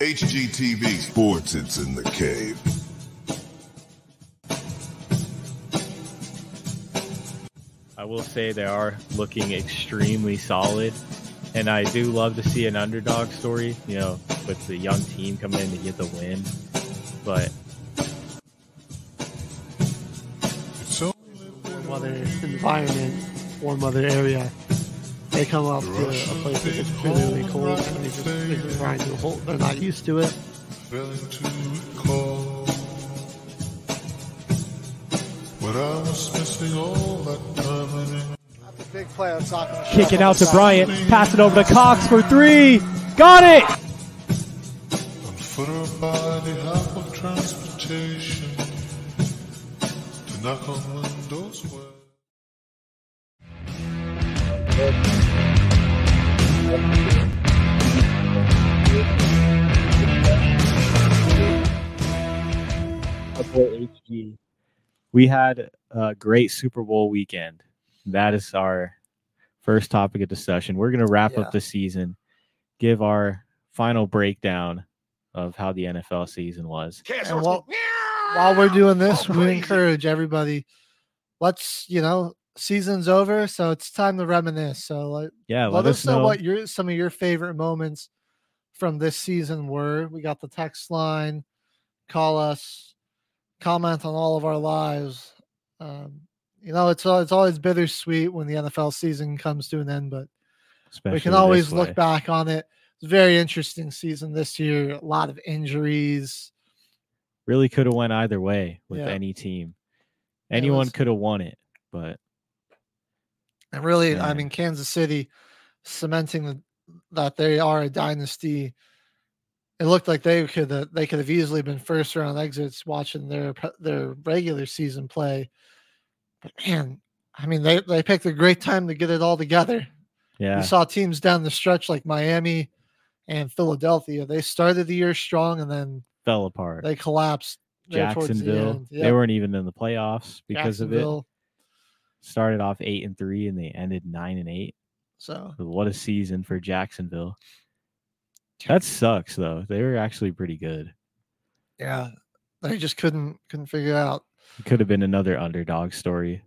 HGTV Sports, it's in the cave. I will say they are looking extremely solid. And I do love to see an underdog story, you know, with the young team coming in to get the win. But So, warm weather environment, warm weather area. They come up to a place that gets really, really cold and they just they just grind to a halt. They're not used to it. failing to recall what I was missing all that time and That's a big play on soccer. Kicking out to Bryant, pass it over to Cox for three. Got it! on foot or by the help of transportation to knock on windows where HG, we had a great Super Bowl weekend. That is our first topic of discussion. We're going to wrap Yeah. up the season, give our final breakdown of how the NFL season was. And while, while we're doing this, we encourage everybody. Let's you know, season's over, so it's time to reminisce. So like, Yeah, let, let, us know, what your some of your favorite moments from this season were. We got the text line. Call us. Comment on all of our lives. Um, you know, it's it's always bittersweet when the NFL season comes to an end, but especially we can always look back on it. It's a very interesting season this year. A lot of injuries. Really could have went either way with Yeah. any team. Anyone could have won it, but And really, I Man. mean, Kansas City cementing the, that they are a dynasty. It looked like they could have, they could have easily been first round exits watching their their regular season play. But man, I mean, they they picked a great time to get it all together. yeah, we saw teams down the stretch like Miami and Philadelphia. They started the year strong and then fell apart. they collapsed. towards the Jacksonville, they weren't even in the playoffs because of it. Started off eight and three, and they ended nine and eight. So What a season for Jacksonville. That sucks though. They were actually pretty good. yeah, they just couldn't couldn't figure it out. It could have been another underdog story.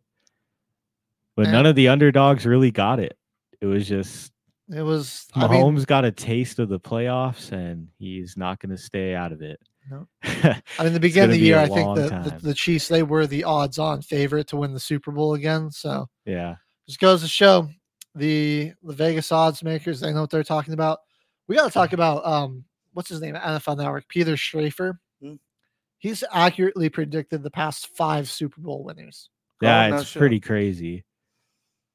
But Yeah. none of the underdogs really got it. It was just It was I mean, Mahomes got a taste of the playoffs and he's not going to stay out of it. No. I mean, the beginning of the year, I think the, the the Chiefs they were the odds-on favorite to win the Super Bowl again. So yeah. just goes to show the the Vegas odds makers they know what they're talking about. We got to talk about um what's his name NFL Network, Peter Schrager. Hmm. He's accurately predicted the past five Super Bowl winners. Yeah, no it's shit. pretty crazy.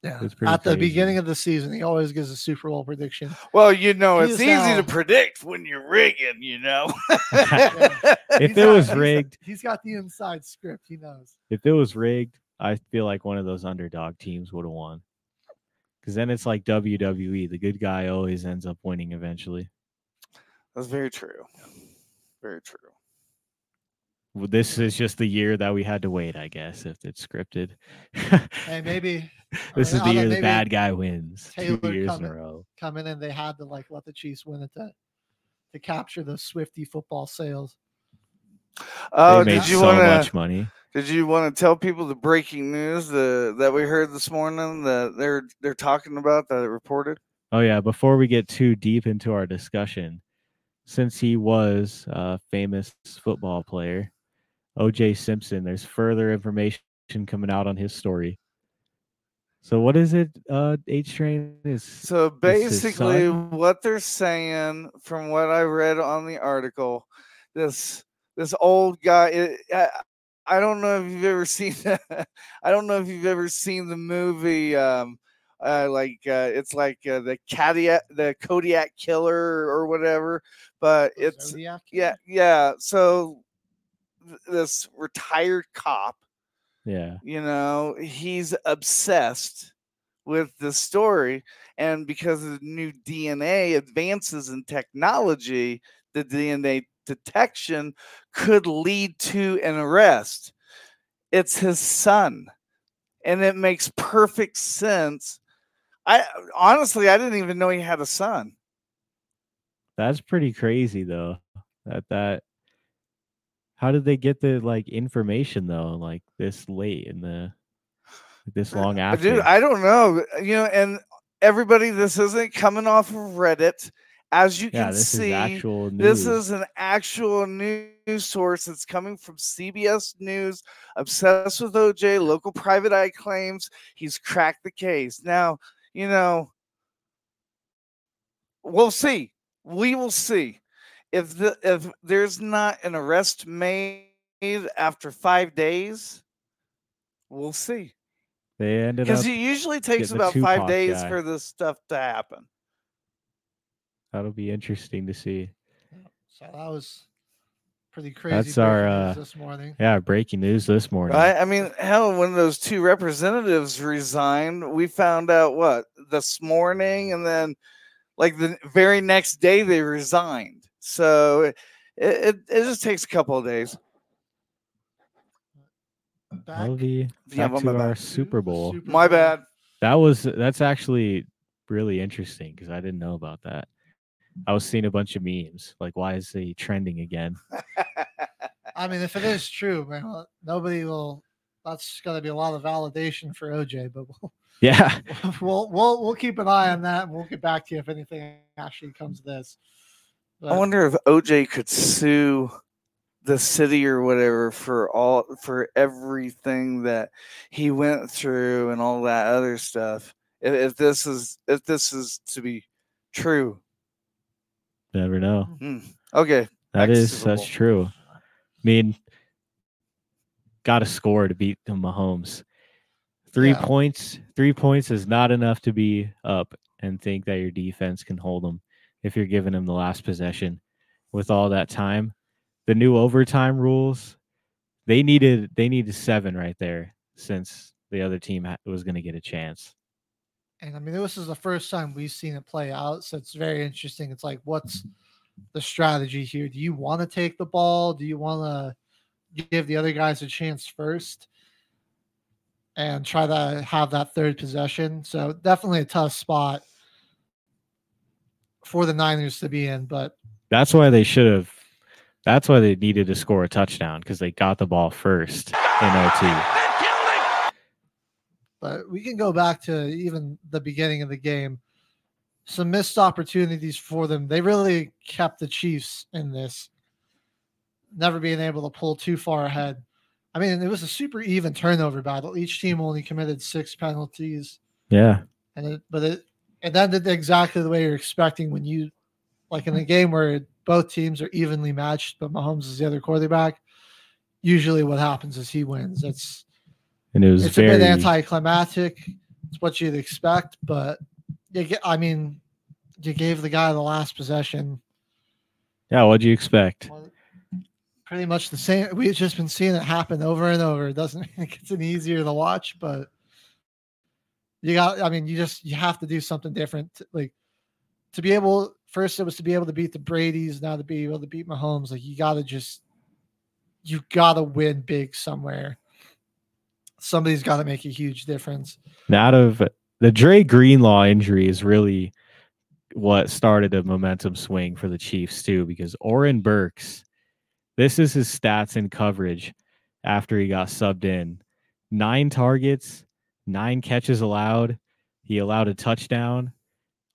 Yeah, It's pretty at the beginning of the season, he always gives a Super Bowl prediction. Well, you know, He it's is easy to predict when you're rigging, you know. If He's it got- was he's- rigged, he's got the inside script. He knows. if it was rigged, I feel like one of those underdog teams would have won. Because then it's like WWE. The good guy always ends up winning eventually. That's very true. Very true. Well, This is just the year that we had to wait, I guess, if it's scripted. Hey, maybe this I is the year the bad guy wins two Taylor years in coming- a row. come in and they had to like let the Chiefs win it to to capture the Swifty football sales. Oh, they made did you so want to? much money. Did you want to tell people the breaking news the, that we heard this morning that they're they're talking about that it reported? Oh yeah, before we get too deep into our discussion, since he was a famous football player, OJ Simpson, there's further information coming out on his story. So what is it? Uh H train is So basically, what they're saying, from what I read on the article, this this old guy. It, I, I don't know if you've ever seen. I don't know if you've ever seen the movie. Um, uh, like uh, it's like uh, the Kodiak, the Kodiak Killer or whatever. But it's Zodiac? yeah, yeah. So th- this retired cop yeah. you know he's obsessed with the story and because of the new dna advances in technology the dna detection could lead to an arrest it's his son and it makes perfect sense i honestly i didn't even know he had a son That's pretty crazy though. That that how did they get the like information though, like this late in the this long after? Dude, I don't know. You know, and everybody, this isn't coming off of Reddit. As you yeah, can this see, is actual news. This is an actual news source that's coming from CBS News. Obsessed with OJ, local private eye claims he's cracked the case. Now, you know, we'll see. We will see if the if there's not an arrest made after five days. We'll see they ended because it usually takes about five days guy. for this stuff to happen. That'll be interesting to see. So that was pretty crazy. That's our, news uh, this morning. Yeah, breaking news this morning. Right? I mean, hell, when those two representatives resigned, we found out what this morning, and then like the very next day they resigned. So it it, it just takes a couple of days. That'll Back be Yeah, back to our to Super Bowl. Super My bad. That was that's actually really interesting because I didn't know about that. I was seeing a bunch of memes like, why is he trending again? I mean, if it is true, man, nobody will. That's going to be a lot of validation for OJ, but we'll, Yeah, we'll we'll we'll keep an eye on that, and we'll get back to you if anything actually comes of this. I wonder if OJ could sue the city or whatever for all for everything that he went through and all that other stuff. If, if this is if this is to be true, never know. Hmm. okay. That to is that's true. I mean, got to score to beat the Mahomes. Three Yeah. points, three points is not enough to be up and think that your defense can hold them if you're giving them the last possession with all that time. The new overtime rules, they needed they needed seven right there since the other team was going to get a chance. And I mean, this is the first time we've seen it play out, so it's very interesting. It's like, what's the strategy here? Do you want to take the ball? Do you want to give the other guys a chance first and try to have that third possession? So definitely a tough spot for the Niners to be in, but That's why they should have. That's why they needed to score a touchdown because they got the ball first in OT. But we can go back to even the beginning of the game. Some missed opportunities for them. They really kept the Chiefs in this, never being able to pull too far ahead. I mean, it was a super even turnover battle. Each team only committed six penalties, Yeah, and it, but it it ended exactly the way you're expecting when you, like in a game where both teams are evenly matched, but Mahomes is the other quarterback. Usually, what happens is he wins. It's and it was it's very a bit anticlimactic. It's what you'd expect, but you get, I mean, you gave the guy the last possession. yeah. What'd you expect? Pretty much the same. We've just been seeing it happen over and over. It doesn't make it any easier to watch, but you got. I mean, you just you have to do something different. to- Like to be able. First, it was to be able to beat the Brady's. Now to be able to beat Mahomes. Like you got to just. You got to win big somewhere. Somebody's got to make a huge difference. And out of the Dre Greenlaw injury is really what started a momentum swing for the Chiefs too, because Oren Burks, this is his stats in coverage after he got subbed in. Nine targets, nine catches allowed. He allowed a touchdown,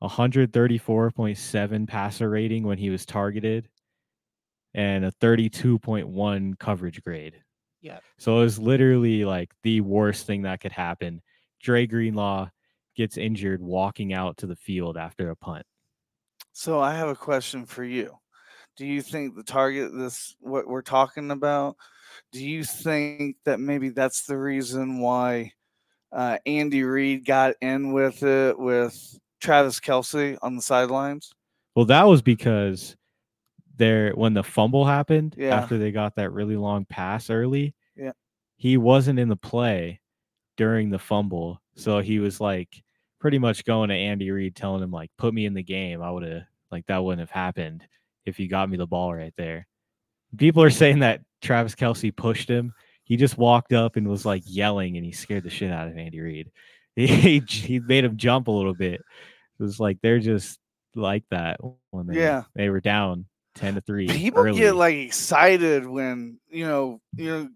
134.7 passer rating when he was targeted, and a 32.1 coverage grade. Yeah. So it was literally like the worst thing that could happen. Dre Greenlaw gets injured walking out to the field after a punt. So I have a question for you. Do you think the target this what we're talking about? Do you think that maybe that's the reason why uh, Andy Reid got in with it with Travis Kelce on the sidelines? Well, that was because there when the fumble happened Yeah. after they got that really long pass early. Yeah. He wasn't in the play during the fumble. So he was like pretty much going to Andy Reid telling him like put me in the game. I would have like that wouldn't have happened if you got me the ball right there. People are saying that Travis Kelce pushed him. He just walked up and was like yelling and he scared the shit out of Andy Reid. He, he made him jump a little bit. It was like they're just like that when they Yeah. they were down ten to three. people early. get like excited when you know you know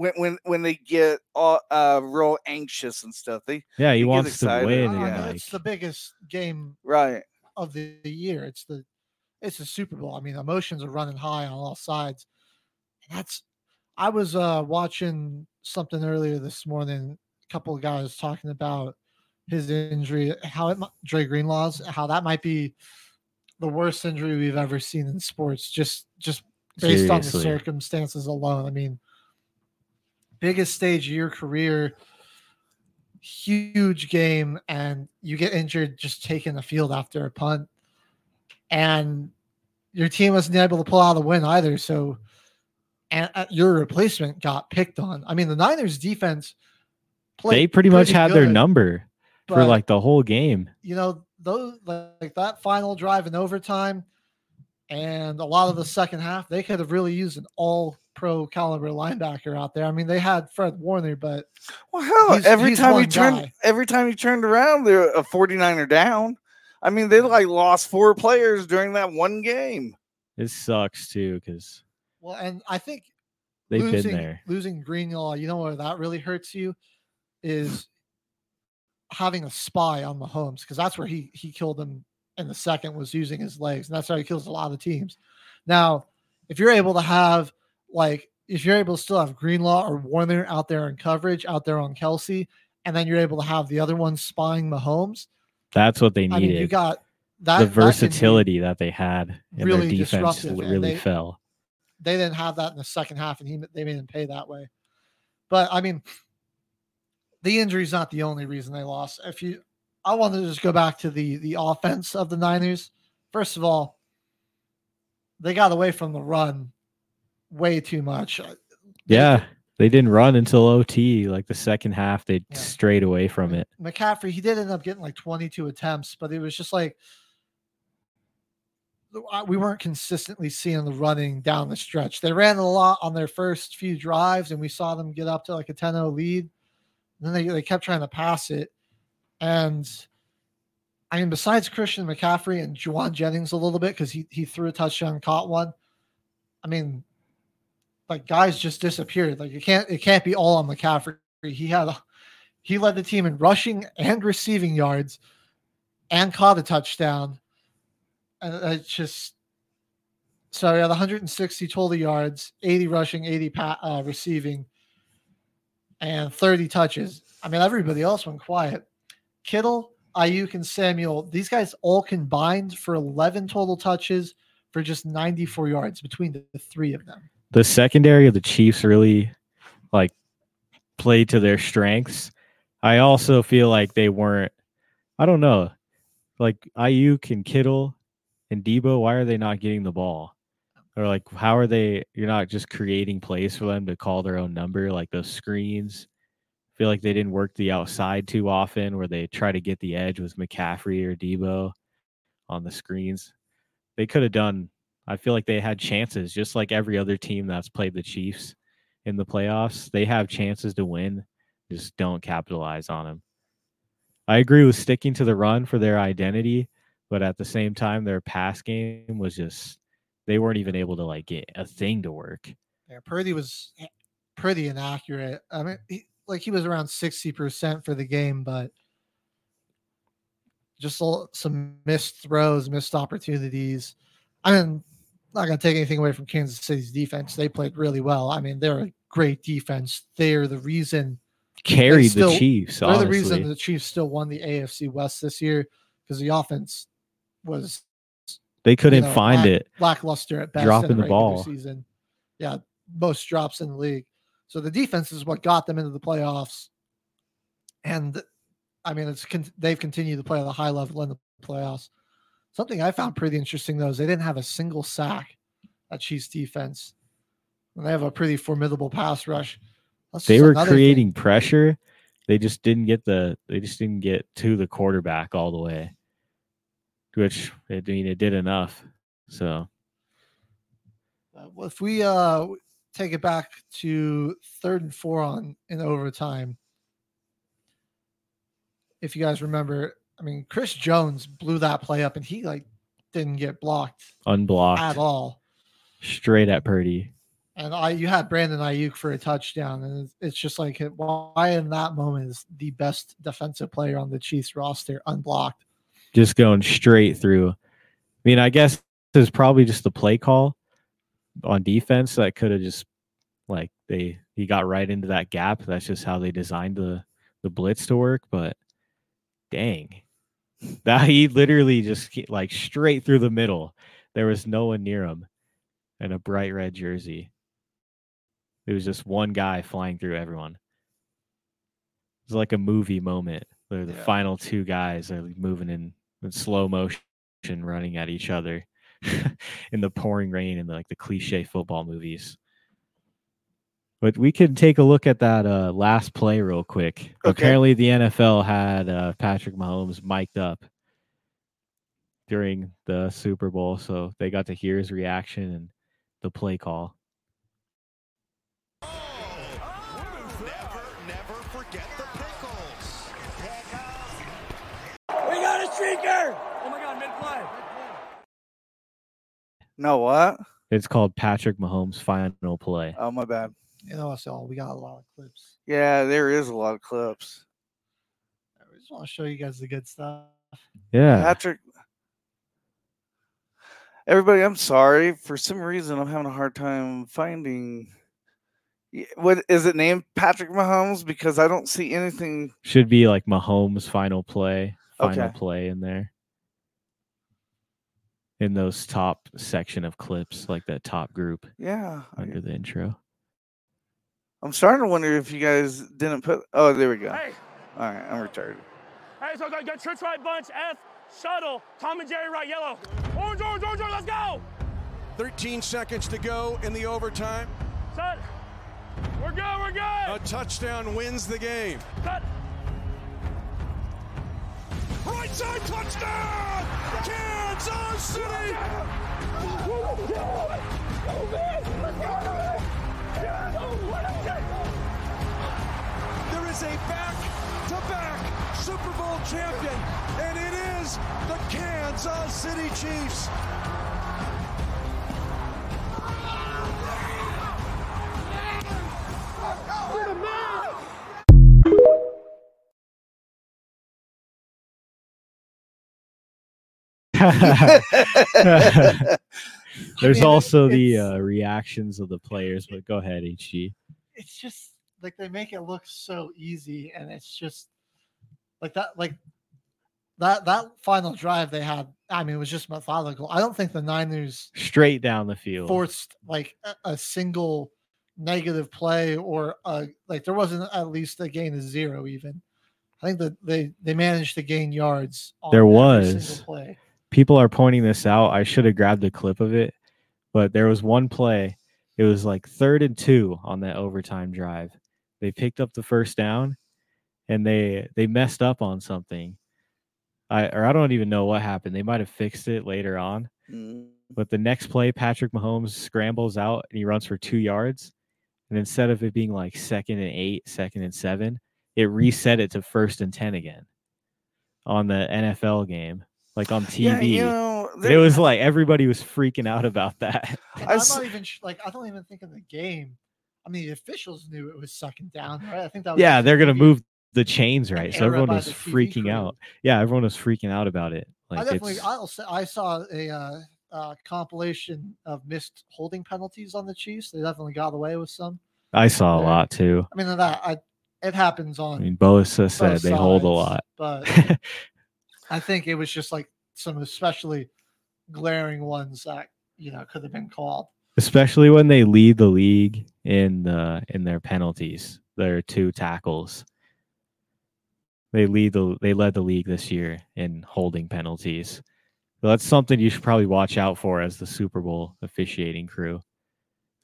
when when when they get all, uh real anxious and stuff they yeah, he you get wants to win. I and, mean, yeah. it's the biggest game right of the, the year. It's the it's the Super Bowl. I mean, emotions are running high on all sides. And that's I was uh watching something earlier this morning. A couple of guys talking about his injury, how it mi- Dre Greenlaw's, how that might be the worst injury we've ever seen in sports. Just just based on the circumstances alone. I mean, biggest stage of your career, huge game, and you get injured just taking the field after a punt, and your team wasn't able to pull out a win either. So, and uh, your replacement got picked on. I mean, the Niners defense played they pretty much pretty had their number for but, like the whole game. you know those like, like that final drive in overtime and a lot of the second half they could have really used an all pro caliber linebacker out there i mean they had fred warner but well hell He's- every he's time one he turned guy. every time he turned around they're a 49er down i mean they like lost four players during that one game It sucks too because well and i think they've losing, been there. losing greenlaw you know where that really hurts you is having a spy on Mahomes because that's where he he killed him in the second was using his legs and that's how he kills a lot of teams. Now, if you're able to have like if you're able to still have Greenlaw or Warner out there in coverage out there on Kelce, and then you're able to have the other one spying Mahomes, That's what they I needed. mean you got that the that versatility that they had in really their defense and really they- fell. they didn't have that in the second half, and he they made him pay that way. But I mean, the injury is not the only reason they lost. If you, I want to just go back to the the offense of the Niners. First of all, they got away from the run way too much. Uh, Yeah, they didn't run until OT. Like the second half, they Yeah. strayed away from it. McCaffrey, he did end up getting like 22 attempts, but it was just like we weren't consistently seeing the running down the stretch. They ran a lot on their first few drives, and we saw them get up to like a 10 0 lead. And then they, they kept trying to pass it. And I mean, besides Christian McCaffrey and Jauan Jennings a little bit, because he, he threw a touchdown, caught one. I mean, like guys just disappeared. Like you can't it can't be all on McCaffrey. He had a, he led the team in rushing and receiving yards and caught a touchdown. And it's just so yeah, the 160 total yards, 80 rushing, 80 pa- uh, receiving, and 30 touches. I mean, everybody else went quiet. Kittle, Aiyuk, and Samuel, these guys all combined for 11 total touches for just 94 yards between the, three of them. The secondary of the Chiefs really like played to their strengths. I also feel like they weren't. I don't know, like Aiyuk and Kittle and Deebo. Why are they not getting the ball? Or like, how are they? You're not just creating plays for them to call their own number, like those screens. Feel like they didn't work the outside too often, where they try to get the edge with McCaffrey or Deebo on the screens. They could have done. I feel like they had chances, just like every other team that's played the Chiefs in the playoffs. They have chances to win, just don't capitalize on them. I agree with sticking to the run for their identity, but at the same time, their pass game was just they weren't even able to like get a thing to work. Yeah, Purdy was pretty inaccurate. I mean, he, like he was around 60% for the game, but just some missed throws, missed opportunities. I mean, not going to take anything away from Kansas City's defense. They played really well. I mean, they're a great defense. They're the reason Carried still- the Chiefs. they're honestly. the reason the Chiefs still won the AFC West this year because the offense was they couldn't know, find lack- it. lackluster at best. Dropping in the regular ball. Season. Yeah, most drops in the league. So the defense is what got them into the playoffs. And I mean, it's con- they've continued to play at a high level in the playoffs. Something I found pretty interesting though is they didn't have a single sack at Chiefs defense. And they have a pretty formidable pass rush. That's They were another thing. creating pressure. They just didn't get the they just didn't get to the quarterback all the way. Which I mean it did enough. So Uh, well, if we uh take it back to third and four on in overtime, if you guys remember, I mean, Chris Jones blew that play up, and he like didn't get blocked Unblocked. at all. Straight at Purdy. And I, you had Brandon Aiyuk for a touchdown, and it's, it's just like why in that moment is the best defensive player on the Chiefs roster unblocked. Just going straight through. I mean, I guess there's probably just the play call on defense that could have just like they he got right into that gap. That's just how they designed the the blitz to work. But dang, that he literally just like straight through the middle. There was no one near him, and a bright red jersey. It was just one guy flying through everyone. It was like a movie moment where the Yeah. final two guys are moving in, in slow motion, running at each other in the pouring rain in like the cliche football movies. But we could take a look at that uh, last play real quick. Okay. Apparently, the NFL had uh, Patrick Mahomes mic'd up during the Super Bowl, so they got to hear his reaction and the play call. Never, never forget the pickles. We got a streaker! Oh my god, mid play. No, what? It's called Patrick Mahomes' final play. Oh, my bad. You know, so we got a lot of clips. Yeah, there is a lot of clips. I just want to show you guys the good stuff. Yeah. Patrick. Everybody, I'm sorry. For some reason, I'm having a hard time finding. What is it named Patrick Mahomes? Because I don't see anything. Should be like Mahomes' final play, final Okay. play in there. In those top section of clips, like that top group Yeah, I- under the intro. I'm starting to wonder if you guys didn't put. Oh, there we go. Hey, All right, I'm retarded. hey, so got, got church right bunch, F, shuttle, Tom and Jerry right yellow. Orange, orange, orange, orange, let's go! 13 seconds to go in the overtime. Set. We're good, we're good. A touchdown wins the game. Cut. Right side touchdown! Kansas City! There is a back-to-back Super Bowl champion, and it is the Kansas City Chiefs. There's mean, also the uh, reactions of the players, but go ahead, HG. It's just like they make it look so easy, and it's just like that. Like that that final drive they had. I mean, it was just methodical. I don't think the Niners Straight down the field. forced like a, a single negative play or a, like there wasn't at least a gain of zero even. I think that they they managed to gain yards. On There was. single play. People are pointing this out. I should have grabbed a clip of it, but there was one play. It was like third and two on that overtime drive. They picked up the first down, and they they messed up on something. I or I don't even know what happened. They might have fixed it later on. Mm, But the next play, Patrick Mahomes scrambles out and he runs for two yards. And instead of it being like second and eight, second and seven, it reset it to first and 10 again on the NFL game, like on TV. Yeah, you know, it was like everybody was freaking out about that. And I I'm not even like I don't even think in the game. I mean, the officials knew it was sucking down, right? I think that was yeah, just they're gonna move the chains right. So everyone was freaking crew. out. Yeah, everyone was freaking out about it. Like I definitely, I'll say, I saw a uh, uh, compilation of missed holding penalties on the Chiefs. They definitely got away with some. I saw a lot too. I mean, that I, it happens on. I mean, Bosa said both they hold a lot. but I think it was just like some especially glaring ones that you know could have been called. especially when they lead the league in the in their penalties. Their two tackles. They lead the they led the league this year in holding penalties. So that's something you should probably watch out for as the Super Bowl officiating crew.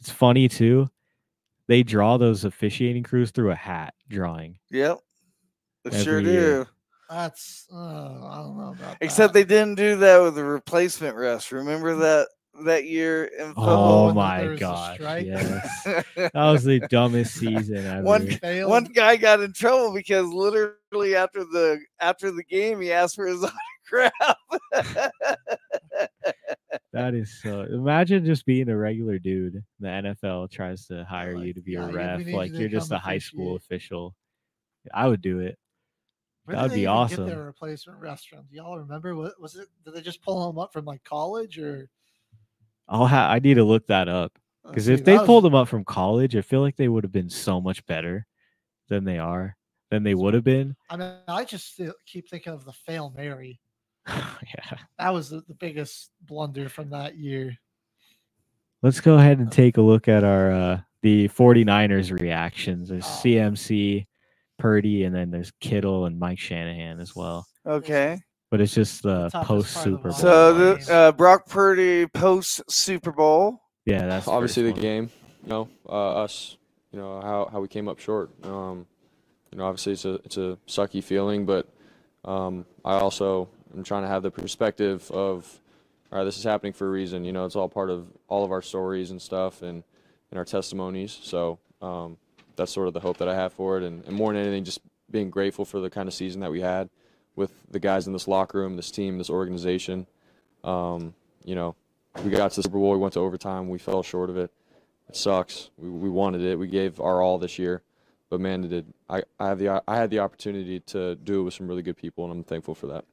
It's funny too. They draw those officiating crews through a hat drawing. Yep. It sure do. year. Do. That's uh, I don't know about Except that. they didn't do that with the replacement rest. Remember that that year in Oh football. when my there was a gosh! strike. Yes, that was the dumbest season ever. One- Failed. One guy got in trouble because literally after the after the game he asked for his autograph. That is so. Imagine just being a regular dude. The NFL tries to hire you to be yeah, a ref, you like you're just a high school officiate. official. I would do it. Where That'd be awesome. Get their replacement restaurant. Do y'all remember? What was it? Did they just pull them up from like college or? I'll ha- I need to look that up because if they was- pulled them up from college, I feel like they would have been so much better than they are than they would have been. I mean, I just keep thinking of the fail Mary. yeah. That was the, the biggest blunder from that year. Let's go ahead and take a look at our uh the 49ers reactions. There's Oh. CMC, Purdy, and then there's Kittle and Mike Shanahan as well. okay. But it's just the toughest post Super. Bowl. So the uh, Brock Purdy post Super Bowl. yeah, that's obviously the first one. game. You know, uh, us. You know how, how we came up short. Um, you know, obviously it's a it's a sucky feeling, but um, I also am trying to have the perspective of, all right, this is happening for a reason. You know, it's all part of all of our stories and stuff and and our testimonies. So um, that's sort of the hope that I have for it, and, and more than anything, just being grateful for the kind of season that we had with the guys in this locker room, this team, this organization. Um, you know, we got to the Super Bowl, we went to overtime, we fell short of it. It sucks. We, we wanted it. We gave our all this year, but man, it did. I, I have the I had the opportunity to do it with some really good people, and I'm thankful for that.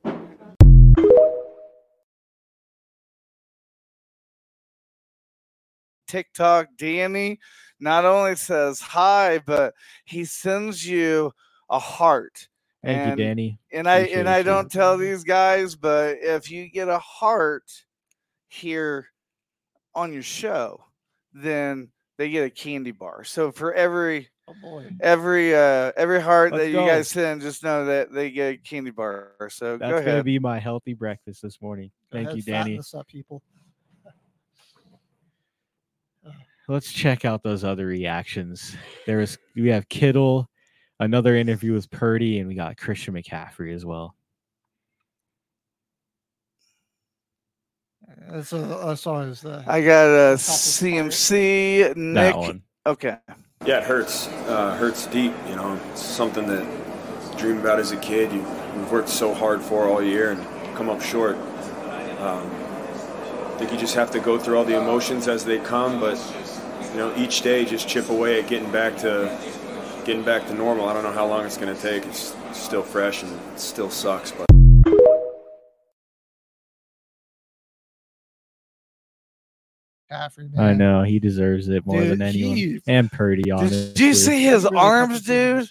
TikTok, Danny not only says hi, but he sends you a heart. Thank and, you, Danny. And I Appreciate and I don't tell these guys, but if you get a heart here on your show, then they get a candy bar. So for every Oh boy. every uh every heart Let's that go. you guys send, just know that they get a candy bar. So That's go gonna be my healthy breakfast this morning. Go Thank ahead, you, Danny. Up, people. Let's check out those other reactions. There was we have Kittle, another interview with Purdy, and we got Christian McCaffrey as well. That's, a, that's always the. I got a CMC Nick. That one. Okay. Yeah, it hurts. Uh, hurts deep. You know, it's something that you dream about as a kid. You, you've worked so hard for all year and come up short. Um, I think you just have to go through all the emotions as they come, but you know, each day just chip away at getting back to getting back to normal. I don't know how long it's going to take. It's still fresh and it still sucks, but. McCaffrey, I know he deserves it more Dude, than anyone, he- and Purdy. Honestly, Did you see his Really arms, dude?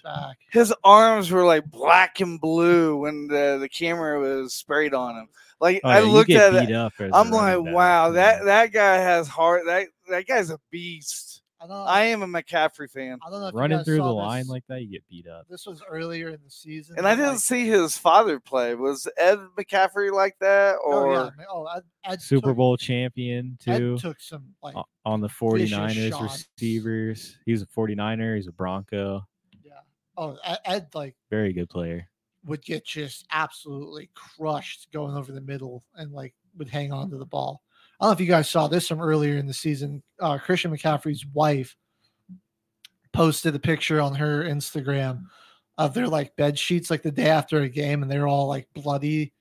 His arms were like black and blue when the, the camera was sprayed on him. Like Oh, I yeah, looked at it, up as a I'm like, wow, that that guy has heart. That that guy's a beast. I don't, I am a McCaffrey fan, I don't know running through the saw line this. like that, you get beat up. this was earlier in the season. and I didn't like- see his father play. Was Ed McCaffrey like that, Oh or yeah, oh Ed, Ed Super took, Bowl champion too. Ed took some like on the vicious 49ers receivers. He was a 49er, he's a Bronco. yeah. Oh Ed, Ed like Very good player. would get just absolutely crushed going over the middle and like would hang on to the ball. I don't know if you guys saw this from earlier in the season. Uh, Christian McCaffrey's wife posted a picture on her Instagram of their like bed sheets like the day after a game and they're all like bloody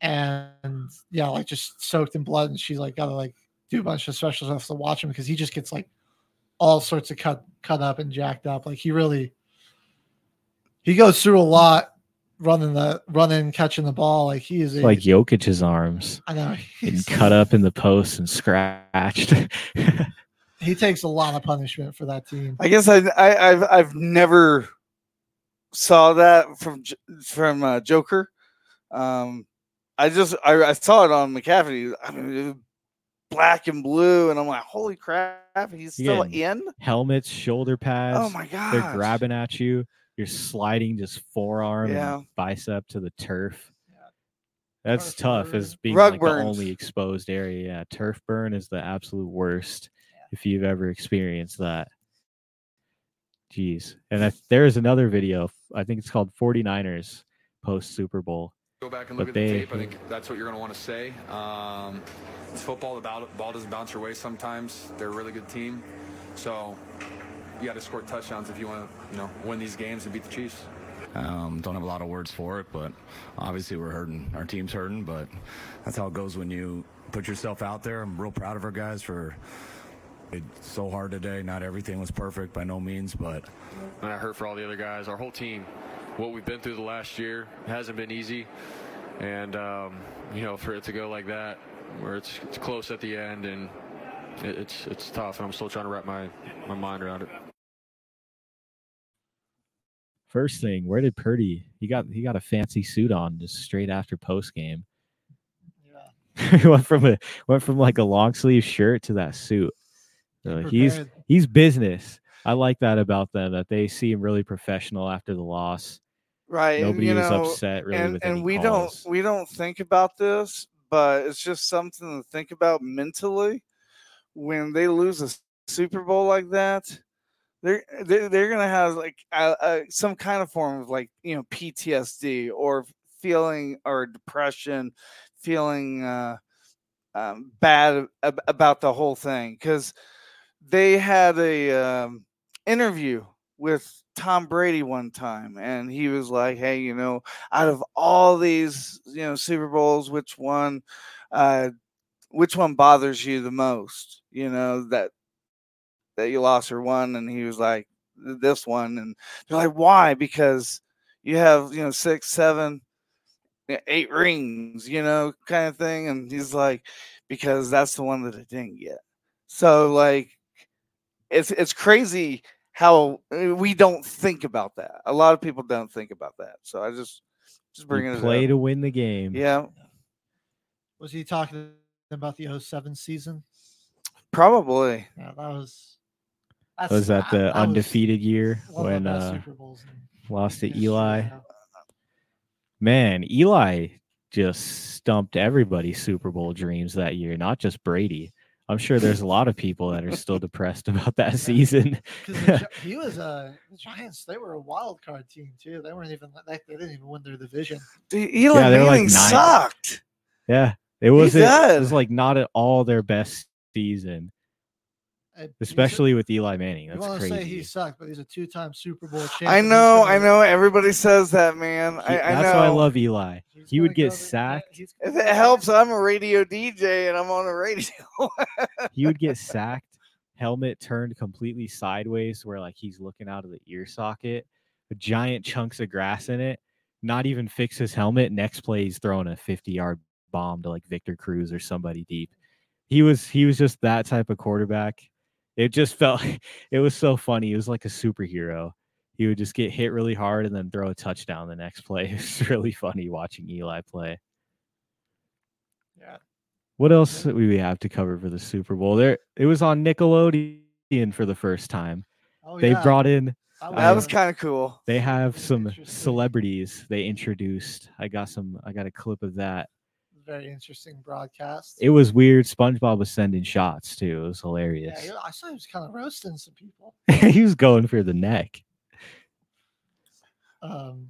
and yeah, like just soaked in blood. And she's like got to like do a bunch of special stuff to watch him because he just gets like all sorts of cut cut up and jacked up. Like he really he goes through a lot running the running catching the ball. Like he is a, Like Jokic's arms. I know he's- cut up in the post and scratched. he takes a lot of punishment for that team. I guess I, I I've I've never saw that from from uh, Joker. Um, I just I, I saw it on McCaffrey. I mean, it was black and blue, and I'm like, holy crap, he's still Yeah. in. Helmets, shoulder pads. Oh my god, They're grabbing at you. You're sliding just forearm Yeah. and bicep to the turf. Yeah. That's Turf tough burn. as being Rug like burns. the only exposed area. Yeah, turf burn is the absolute worst if you've ever experienced that. Jeez. And if there is another video, I think it's called 49ers post Super Bowl. Go back and look But at the they- tape. I think that's what you're going to want to say. Um, it's football. The ball, ball doesn't bounce your way sometimes. They're a really good team. So you got to score touchdowns if you want to, you know, win these games and beat the Chiefs. Um, don't have a lot of words for it, but obviously we're hurting. Our team's hurting, but that's how it goes when you put yourself out there. I'm real proud of our guys for it's so hard today. Not everything was perfect by no means, but and I hurt for all the other guys, our whole team. What we've been through the last year hasn't been easy, and um, you know, for it to go like that, where it's, it's close at the end, and it's it's tough, and I'm still trying to wrap my my mind around it. First thing, where did Purdy? He got he got a fancy suit on just straight after post game. Yeah. he went from a went from like a long sleeve shirt to that suit. So he's he's business. I like that about them that they seem really professional after the loss. right and, Nobody you was know, upset really and, and we calls. don't we don't think about this but it's just something to think about mentally when they lose a super bowl like that they're they're, they're gonna have like a, a, some kind of form of like you know ptsd or feeling or depression feeling uh um, bad ab- about the whole thing because they had a um, interview with Tom Brady one time, and he was like, "Hey, you know, out of all these, you know, Super Bowls, which one, uh, which one bothers you the most? You know that that you lost or won?" And he was like, "This one." And they're like, "Why?" Because you have, you know, six, seven, yeah, eight rings, you know, kind of thing. And he's like, "Because that's the one that I didn't get." So like it's it's crazy how uh, we don't think about that. A lot of people don't think about that. So I just just bringing You it play up. to win the game. Yeah, Was he talking about the 07 season? probably. Yeah, that was. That's, Was that the was undefeated year when uh, Super Bowls lost to Eli? yeah. Man, Eli just stumped everybody's Super Bowl dreams that year, not just Brady. I'm sure there's a lot of people that are still depressed about that season. the he was a the Giants. They were a wild card team too. They weren't even they, they didn't even win their division. Dude, Eli Yeah, they were like sucked. yeah, it was it did. was like not at all their best season, Uh, he's a- especially with Eli Manning. You That's want to say he crazy. sucked, but he's a two-time Super Bowl champion. I know, I know. Everybody says that, man. He- I, I know. that's why I love Eli. He would get go to- yeah, sacked. he's If it helps. I'm a radio DJ and I'm on the radio. he would get sacked, helmet turned completely sideways, where like he's looking out of the ear socket, with giant chunks of grass in it. Not even fix his helmet. Next play, he's throwing a 50 yard bomb to like Victor Cruz or somebody deep. He was he was just that type of quarterback. It just felt it was so funny. He was like a superhero. He would just get hit really hard and then throw a touchdown the next play. It was really funny watching Eli play. Yeah. What else do we have to cover for the Super Bowl? There, it was on Nickelodeon for the first time. Oh, they yeah. brought in. I that uh, was kind of cool. They have some celebrities they introduced. I got some. I got a clip of that. Very interesting broadcast. It was weird. SpongeBob was sending shots too. It was hilarious. he- I saw he was kind of roasting some people. he was going for the neck. Um,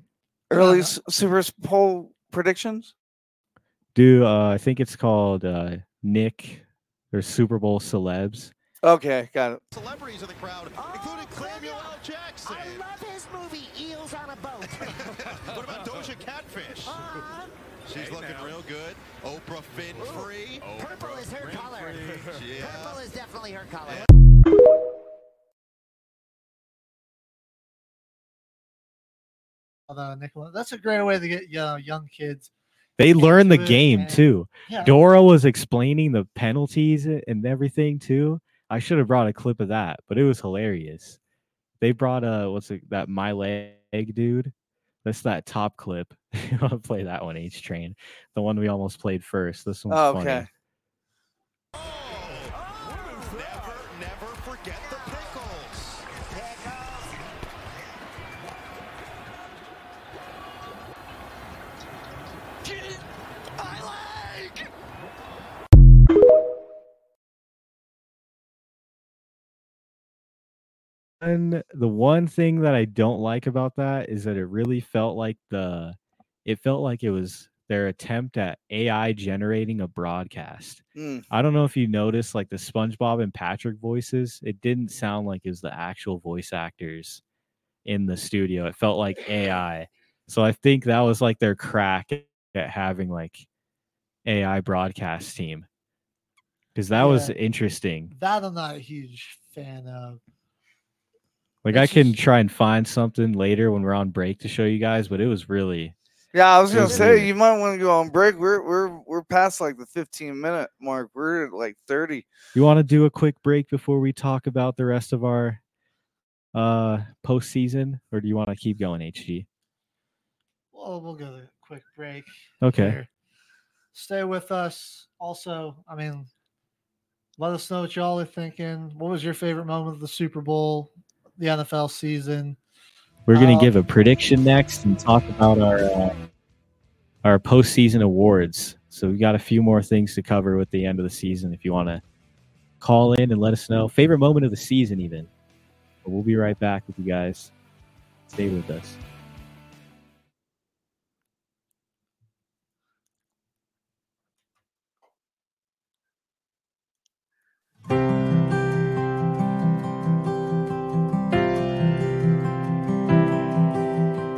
Early yeah, Super Bowl predictions. Do uh, I think it's called uh, Nick or Super Bowl celebs? Okay, got it. Celebrities in the crowd, including Samuel She's looking real good. Oprah Winfrey. Purple is her color. Yeah. Purple is definitely her color. the Nickel- That's a great way to get you know, young kids. They learn the game and- too. Yeah. Dora was explaining the penalties and everything too. I should have brought a clip of that, but it was hilarious. They brought a what's it, that my leg dude? That's that top clip. I'll play that one, H train. The one we almost played first. This one's Oh, funny. okay. Never, never forget the pickles. I like. And the one thing that I don't like about that is that it really felt like the it felt like it was their attempt at AI generating a broadcast. Mm. I don't know if you noticed like the SpongeBob and Patrick voices, it didn't sound like it was the actual voice actors in the studio. It felt like AI. So I think that was like their crack at having like AI broadcast team. Because that was interesting. That I'm not a huge fan of. Like I can just- try and find something later when we're on break to show you guys, but it was really Yeah, I was gonna was say you might want to go on break. We're we're we're past like the 15 minute mark. We're at like 30. You want to do a quick break before we talk about the rest of our uh postseason, or do you want to keep going, HG? Well, we'll go to a quick break. Okay. here. Stay with us. Also, I mean, let us know what y'all are thinking. What was your favorite moment of the Super Bowl, the NFL season? We're gonna Um, give a prediction next and talk about our uh, our postseason awards. So we've got a few more things to cover with the end of the season. If you want to call in and let us know favorite moment of the season, even. But we'll be right back with you guys. Stay with us.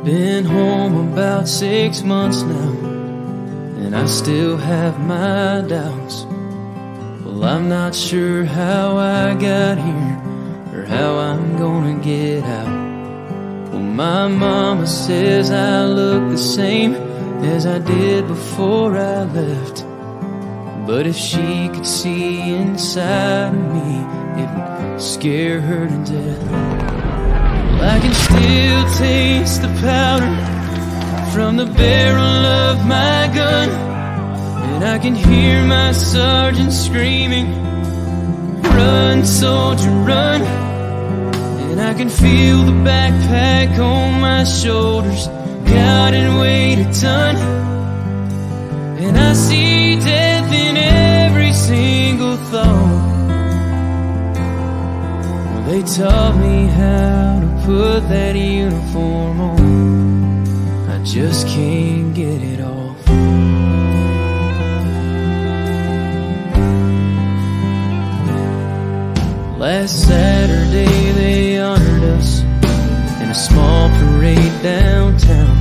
Been home about six months now, and I still have my doubts. Well, I'm not sure how I got here or how I'm gonna get out. Well, my mama says I look the same as I did before I left. But if she could see inside of me, it would scare her to death. I can still taste the powder from the barrel of my gun. And I can hear my sergeant screaming, Run, soldier, run. And I can feel the backpack on my shoulders, God and weight a ton. And I see death in every single thought. Well, they taught me how to put that uniform on. I just can't get it off. Last Saturday they honored us in a small parade downtown.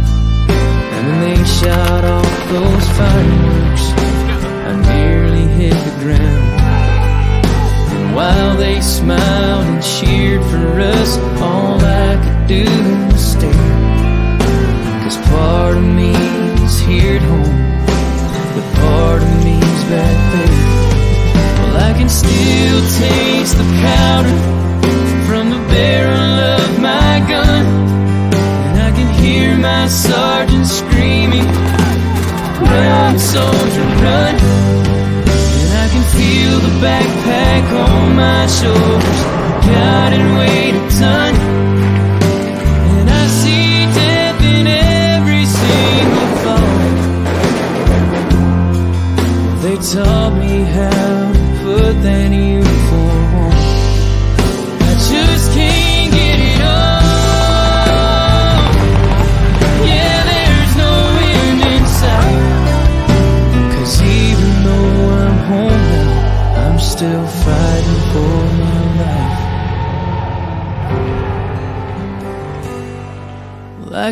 And when they shot off those fireworks, I nearly hit the ground. While they smiled and cheered for us, all I could do was stare. Cause part of me is here at home, but part of me's back there. Well, I can still taste the powder from the barrel of my gun. And I can hear my sergeant on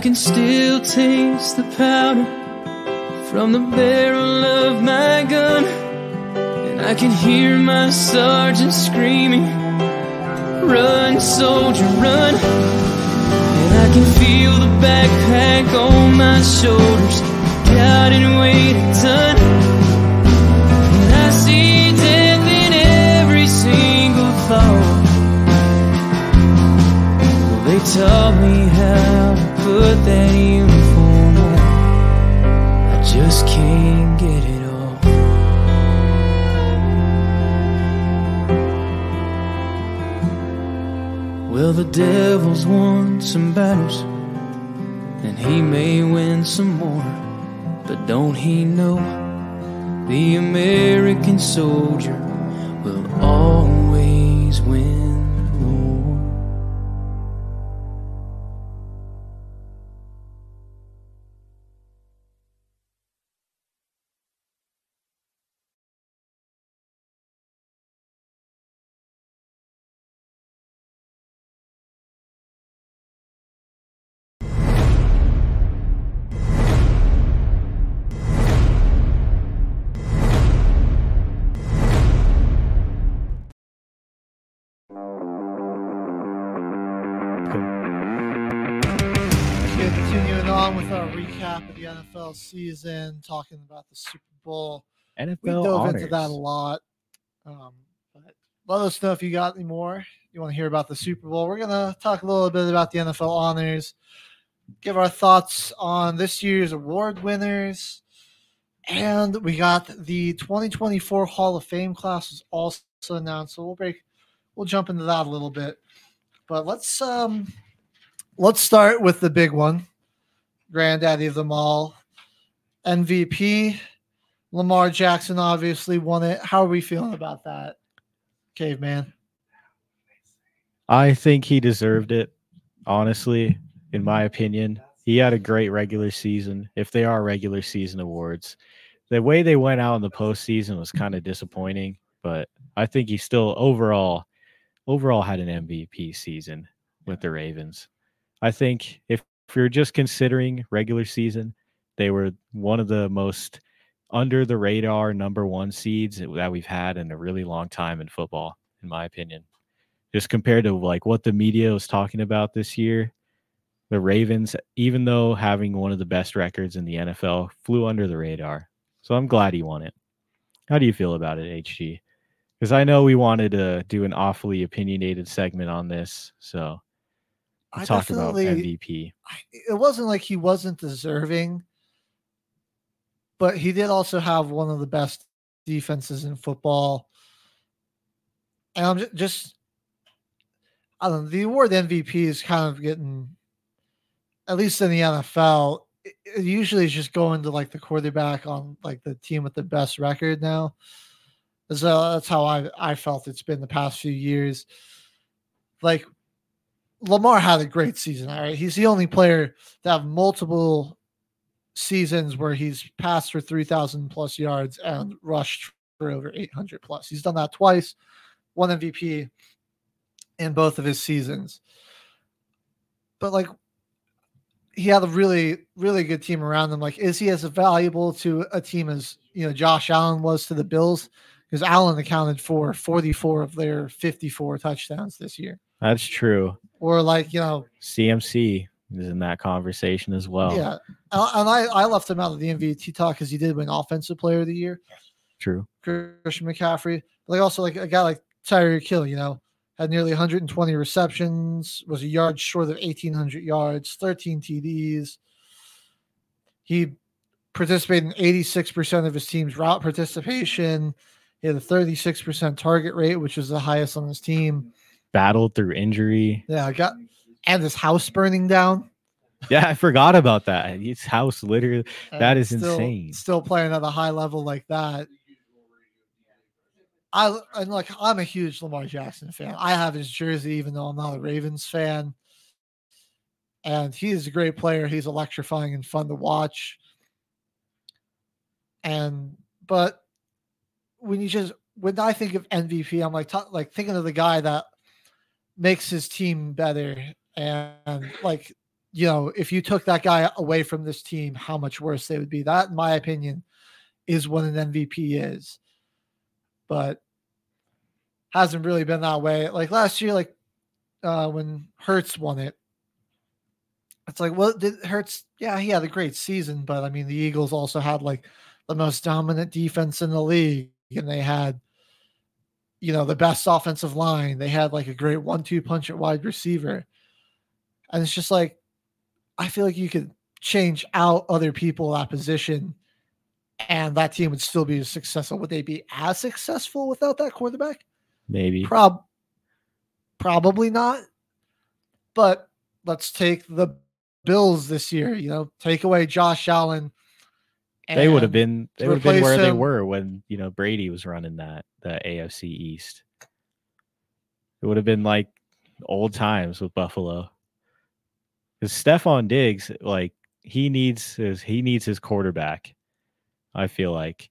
can still taste the powder from the barrel of my gun. And I can hear my sergeant screaming, Run, soldier, run. And I can feel the backpack on my shoulders, and weight a ton. And I see death in every single thought. Well, they taught me how put that uniform on. I just can't get it off. Well, the devil's won some battles, and he may win some more. But don't he know the American soldier will always win NFL season, talking about the Super Bowl. NFL we dove into that a lot. Um, but let us know if you got any more. You want to hear about the Super Bowl? We're gonna talk a little bit about the NFL honors, give our thoughts on this year's award winners, and we got the 2024 Hall of Fame class was also announced. So we'll break, we'll jump into that a little bit. But let's um, let's start with the big one, granddaddy of them all, MVP. Lamar Jackson obviously won it. How are we feeling about that, caveman? I think he deserved it, honestly, in my opinion. He had a great regular season, if they are regular season awards. The way they went out in the postseason was kind of disappointing, but I think he still overall overall had an MVP season with the Ravens. I think if, if you're just considering regular season, they were one of the most under the radar number one seeds that we've had in a really long time in football, in my opinion. Just compared to like what the media was talking about this year the ravens even though having one of the best records in the nfl flew under the radar. So i'm glad he won it. How do you feel about it hg because i know we wanted to do an awfully opinionated segment on this so I we'll talk about mvp It wasn't like he wasn't deserving, but he did also have one of the best defenses in football. And I'm ju- just, I don't know, the award MVP is kind of getting, at least in the NFL, it, it usually is just going to like the quarterback on like the team with the best record now. So that's how I I felt it's been the past few years. Like Lamar had a great season. All right, he's the only player to have multiple seasons where he's passed for three thousand plus yards and rushed for over eight hundred plus. He's done that twice, one MVP in both of his seasons. But like, he had a really, really good team around him. Like, is he as valuable to a team as you know Josh Allen was to the Bills? Because Allen accounted for forty-four of their fifty-four touchdowns this year, that's true or like you know cmc is in that conversation as well Yeah, and I, I left him out of the MVP talk because he did win Offensive Player of the Year, true Christian McCaffrey. Like also like a guy like Tyreek Hill, you know, had nearly 120 receptions, was a yard short of 1,800 yards, 13 TDs. He participated in 86% of his team's route participation. He had a 36% target rate, which was the highest on his team. battled through injury Yeah, I got and his house burning down. yeah i forgot about that his house literally that and is still- insane Still playing at a high level like that. I and like I'm a huge Lamar Jackson fan. I have his jersey, even though I'm not a Ravens fan. And he is a great player. He's electrifying and fun to watch. And but when you just when I think of MVP, I'm like ta- like thinking of the guy that makes his team better. And like you know, if you took that guy away from this team, how much worse they would be. That, in my opinion, is what an MVP is. But hasn't really been that way. Like last year, like uh when Hurts won it, it's like, well, did Hurts? Yeah, he had a great season, but I mean, the Eagles also had like the most dominant defense in the league, and they had, you know, the best offensive line. They had like a great one-two punch at wide receiver, and it's just like, I feel like you could change out other people at that position, and that team would still be successful. Would they be as successful without that quarterback? maybe Prob probably not. But let's take the Bills this year. You know, take away Josh Allen. they would have been they would have been where they were when you know Brady was running that the AFC East. It would have been like old times with Buffalo. Because Stefon Diggs, like he needs his he needs his quarterback. I feel like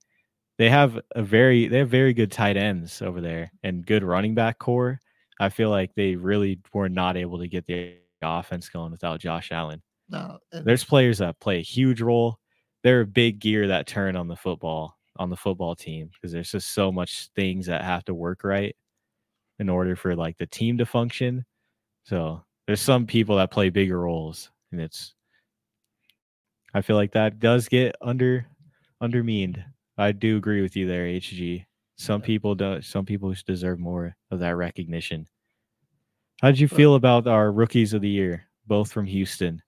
they have a very they have very good tight ends over there and good running back corps. I feel like they really were not able to get the offense going without Josh Allen. No, There's players that play a huge role. They're a big gear that turn on the football on the football team because there's just so much things that have to work right in order for like the team to function. So there's some people that play bigger roles, and it's I feel like that does get under undermined. I do agree with you there, HG. Some people don't. Some people deserve more of that recognition. How did you feel about our rookies of the year, both from Houston,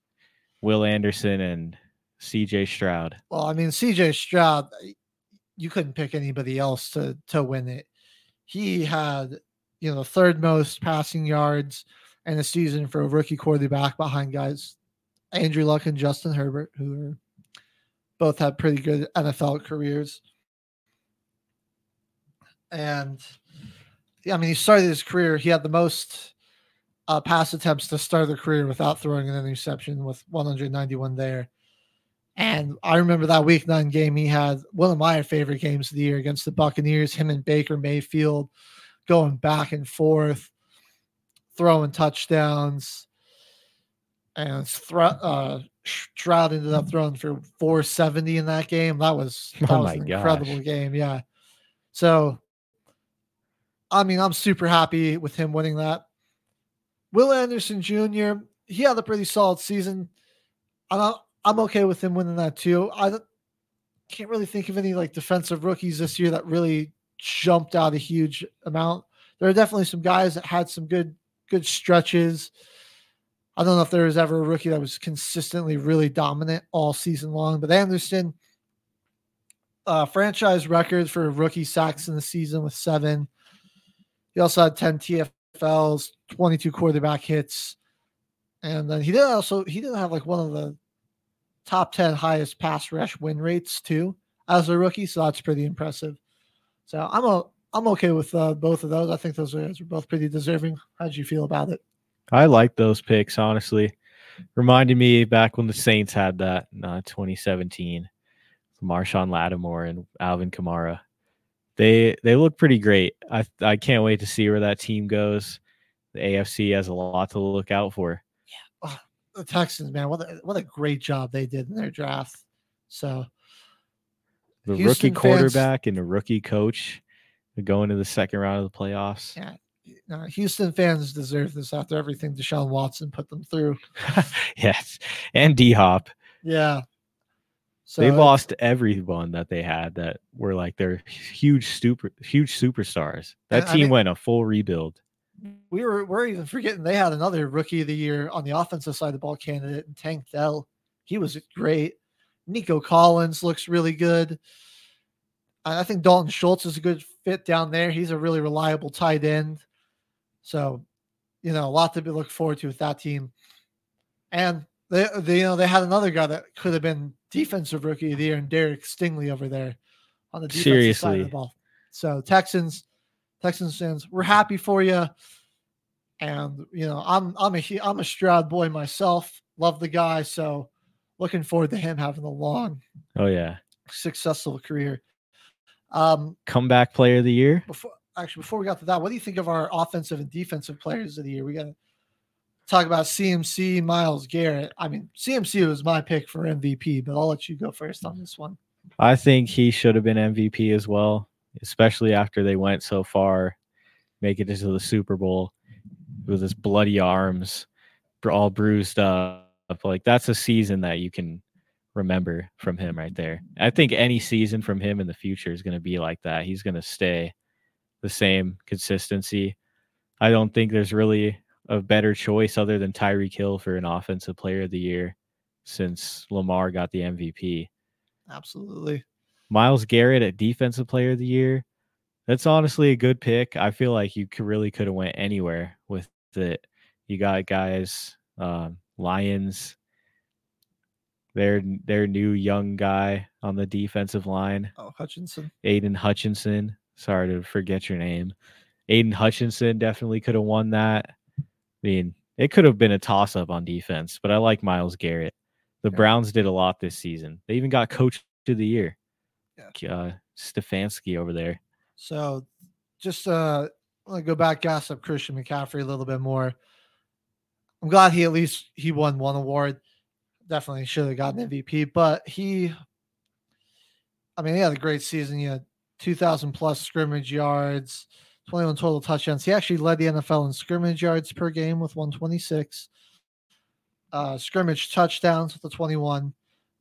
Will Anderson and C.J. Stroud? Well, I mean, CJ Stroud, you couldn't pick anybody else to to win it. He had, you know, the third most passing yards in a season for a rookie quarterback behind guys Andrew Luck and Justin Herbert, who are both had pretty good NFL careers. And yeah, I mean, he started his career. He had the most uh, pass attempts to start the career without throwing an interception with 191 there. And I remember that week nine game, he had one of my favorite games of the year against the Buccaneers, him and Baker Mayfield going back and forth, throwing touchdowns. And thro- uh, Stroud ended up throwing for 470 in that game. That was, that Oh was an incredible game. Yeah. So, I mean, I'm super happy with him winning that. Will Anderson Jr., he had a pretty solid season. I'm, I'm okay with him winning that too. I can't really think of any like defensive rookies this year that really jumped out a huge amount. There are definitely some guys that had some good good stretches. I don't know if there was ever a rookie that was consistently really dominant all season long, but Anderson, uh, franchise record for rookie sacks in the season with seven. He also had 10 TFLs, 22 quarterback hits. And then he did also, he did have like one of the top 10 highest pass rush win rates too as a rookie. So that's pretty impressive. So I'm a, I'm okay with uh, both of those. I think those guys are both pretty deserving. How'd you feel about it? I like those picks, honestly. Reminded me back when the Saints had that in uh, 2017, Marshon Lattimore and Alvin Kamara. They they look pretty great. I I can't wait to see where that team goes. The AFC has a lot to look out for. Yeah, The Texans, man, what a, what a great job they did in their draft. So The Houston rookie fans- quarterback and the rookie coach going to the second round of the playoffs. yeah, uh, Houston fans deserve this after everything Deshaun Watson put them through. yes, and D Hop. Yeah. So they lost everyone that they had that were like their huge super huge superstars. That I team mean- went a full rebuild. we were we're even forgetting they had another rookie of the year on the offensive side of the ball candidate, and Tank Dell. He was great. Nico Collins looks really good. I think Dalton Schultz is a good fit down there. He's a really reliable tight end. So, you know, a lot to be look forward to with that team. And they, they you know, they had another guy that could have been defensive rookie of the year, and Derek Stingley over there on the defensive side of the ball. So Texans, Texans fans, we're happy for you. And you know, I'm I'm a I'm a Stroud boy myself. Love the guy, so looking forward to him having a long, Oh yeah, successful career. Um, comeback player of the year. before actually before we got to that, what do you think of our offensive and defensive players of the year? We got to talk about CMC, Myles Garrett. I mean, CMC was my pick for MVP, but I'll let you go first on this one. I think he should have been MVP as well, especially after they went so far, make it into the Super Bowl with his bloody arms, all bruised up. Like that's a season that you can remember from him right there. I think any season from him in the future is going to be like that. He's going to stay the same consistency. I don't think there's really a better choice other than Tyreek Hill for an offensive player of the year since Lamar got the MVP. Absolutely. Myles Garrett at defensive player of the year. That's honestly a good pick. I feel like you could really could have went anywhere with it. You got guys, um, Lions, their their new young guy on the defensive line, Oh, Hutchinson. Aidan Hutchinson. Sorry to forget your name. Aidan Hutchinson definitely could have won that. I mean, it could have been a toss up on defense, but I like Myles Garrett. The Browns did a lot this season. They even got coach of the year. Uh, Stefanski over there. So just uh I want to go back, gas up Christian McCaffrey a little bit more. I'm glad he at least he won one award. Definitely should have gotten MVP, but he I mean, he had a great season. He had 2,000 plus scrimmage yards, 21 total touchdowns. He actually led the NFL in scrimmage yards per game with 126, uh, scrimmage touchdowns with the 21,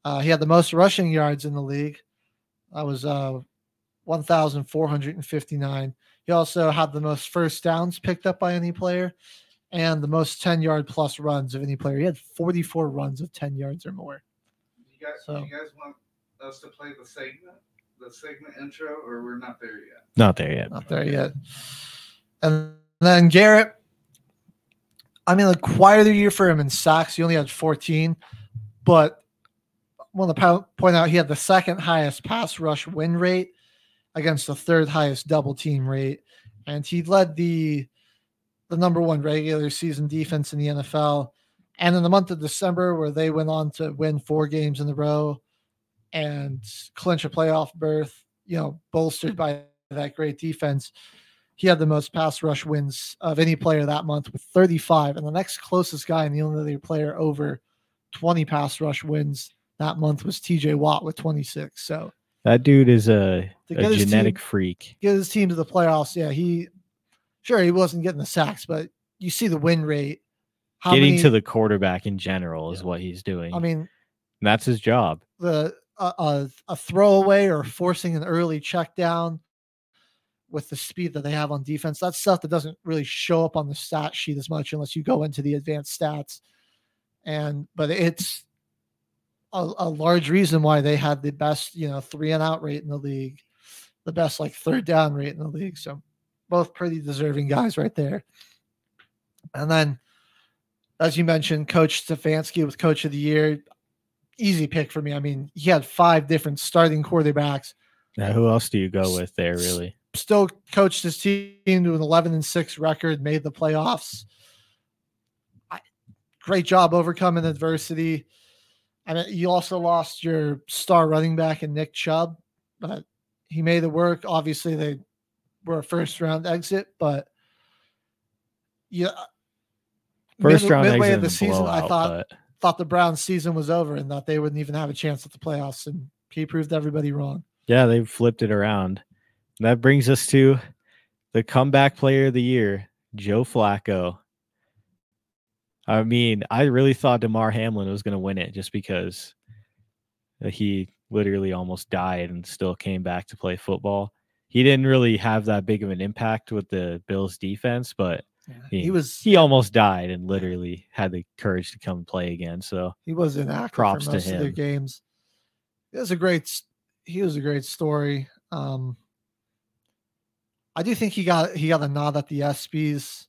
Uh, he had the most rushing yards in the league. That was uh, 1,459. He also had the most first downs picked up by any player and the most 10 yard plus runs of any player. He had 44 runs of 10 yards or more. You guys, So- you guys want us to play the segment, the segment intro, or we're not there yet? Not there yet. Not there yet. And then Garrett, I mean, a quieter year for him in sacks. He only had 14, but I want to point out he had the second highest pass rush win rate against the third highest double team rate, and he led the the number one regular season defense in the NFL. And in the month of December, where they went on to win four games in a row and clinch a playoff berth, you know, bolstered by that great defense, he had the most pass rush wins of any player that month with 35. And the next closest guy and the only other player over 20 pass rush wins that month was TJ Watt with 26. So That dude is a, a genetic team- freak. get his team to the playoffs. Yeah, he sure he wasn't getting the sacks, but you see the win rate. How Getting many- to the quarterback in general is what he's doing. I mean, And that's his job. the a, a, a throwaway or forcing an early check down with the speed that they have on defense. That's stuff that doesn't really show up on the stat sheet as much unless you go into the advanced stats. And but it's a, a large reason why they had the best, you know, three and out rate in the league, the best like third down rate in the league. So both pretty deserving guys right there. And then, as you mentioned, Coach Stefanski was Coach of the Year. Easy pick for me. I mean, he had five different starting quarterbacks. Now, who else do you go with there, really? Still coached his team to an 11 and 6 record, made the playoffs. I, great job overcoming adversity. I mean, you also lost your star running back in Nick Chubb, but he made it work. Obviously, they were a first round exit, but yeah, First mid- round midway exit of the season, I thought but- thought the Browns' season was over and that they wouldn't even have a chance at the playoffs, and he proved everybody wrong. Yeah, they flipped it around. That brings us to the comeback player of the year, Joe Flacco. I mean, I really thought Damar Hamlin was going to win it just because he literally almost died and still came back to play football. He didn't really have that big of an impact with the Bills defense, but he, he was- he almost died and literally had the courage to come play again. So He was inactive props for to most of their him. games. It was a great he was a great story. Um, I do think he got he got a nod at the ESPYS.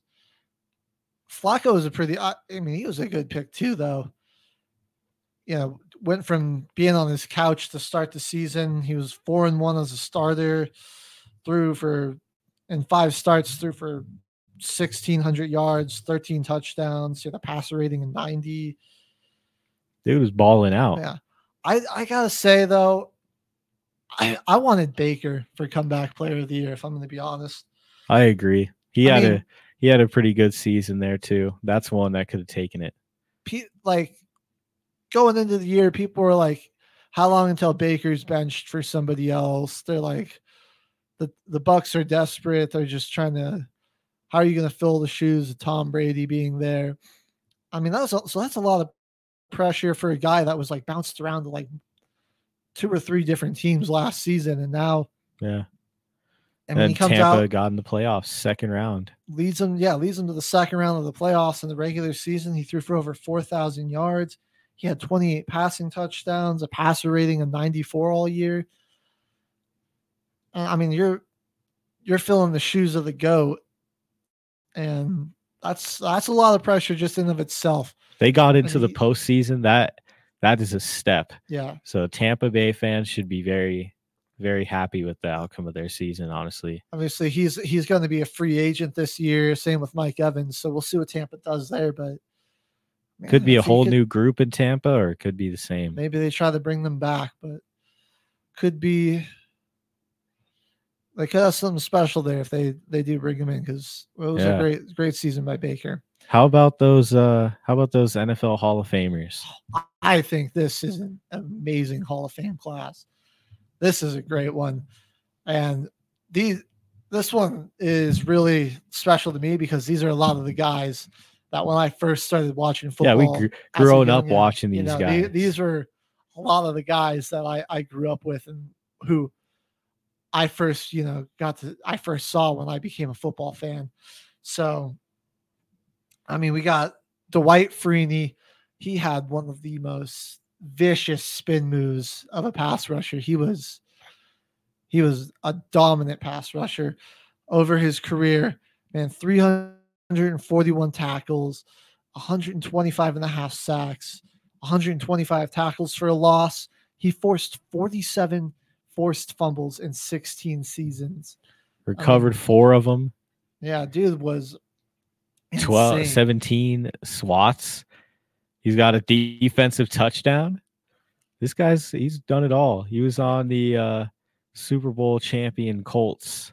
Flacco was a pretty. I, I mean, he was a good pick too, though. You know, went from being on his couch to start the season. He was four and one as a starter, threw for in five starts, threw for sixteen hundred yards, thirteen touchdowns. He had a passer rating of ninety. dude was balling out. Yeah. I, I gotta say though, I I wanted Baker for comeback player of the year, if I'm gonna be honest. I agree. He I had mean- a he had a pretty good season there too. That's one that could have taken it. Like going into the year, people were like, How long until Baker's benched for somebody else? They're like the the Bucs are desperate. They're just trying to how are you gonna fill the shoes of Tom Brady being there? I mean, that's so that's a lot of pressure for a guy that was like bounced around to like two or three different teams last season, and now Yeah. and he comes Tampa out, got in the playoffs, second round. leads them, yeah, leads them to the second round of the playoffs in the regular season. He threw for over 4,000 yards. He had 28 passing touchdowns, a passer rating of 94 all year. And, I mean, you're you're filling the shoes of the goat, and that's that's a lot of pressure just in of itself. They got into the he- postseason. That that is a step. Yeah. So Tampa Bay fans should be very, very happy with the outcome of their season, honestly. Obviously, he's he's going to be a free agent this year. Same with Mike Evans. So we'll see what Tampa does there. But could be a whole could- new group in Tampa or it could be the same. Maybe they try to bring them back, but could be they could have something special there if they they do bring him in because it was Yeah. a great great season by Baker. How about those uh how about those NFL Hall of Famers? I think this is an amazing Hall of Fame class. This is a great one, and these this one is really special to me because these are a lot of the guys that when I first started watching football. Yeah, we grew, grown up youngin, watching you these know, guys. the- these were a lot of the guys that I, I grew up with and who I first, you know, got to I first saw when I became a football fan. So I mean, we got Dwight Freeney. He had one of the most vicious spin moves of a pass rusher. He was he was a dominant pass rusher over his career. Man, 341 tackles, 125 and a half sacks, 125 tackles for a loss. He forced 47 forced fumbles in 16 seasons. Recovered four of them. Yeah, dude was 12, insane. 17 swats. He's got a defensive touchdown. This guy's he's done it all. He was on the uh, Super Bowl champion Colts.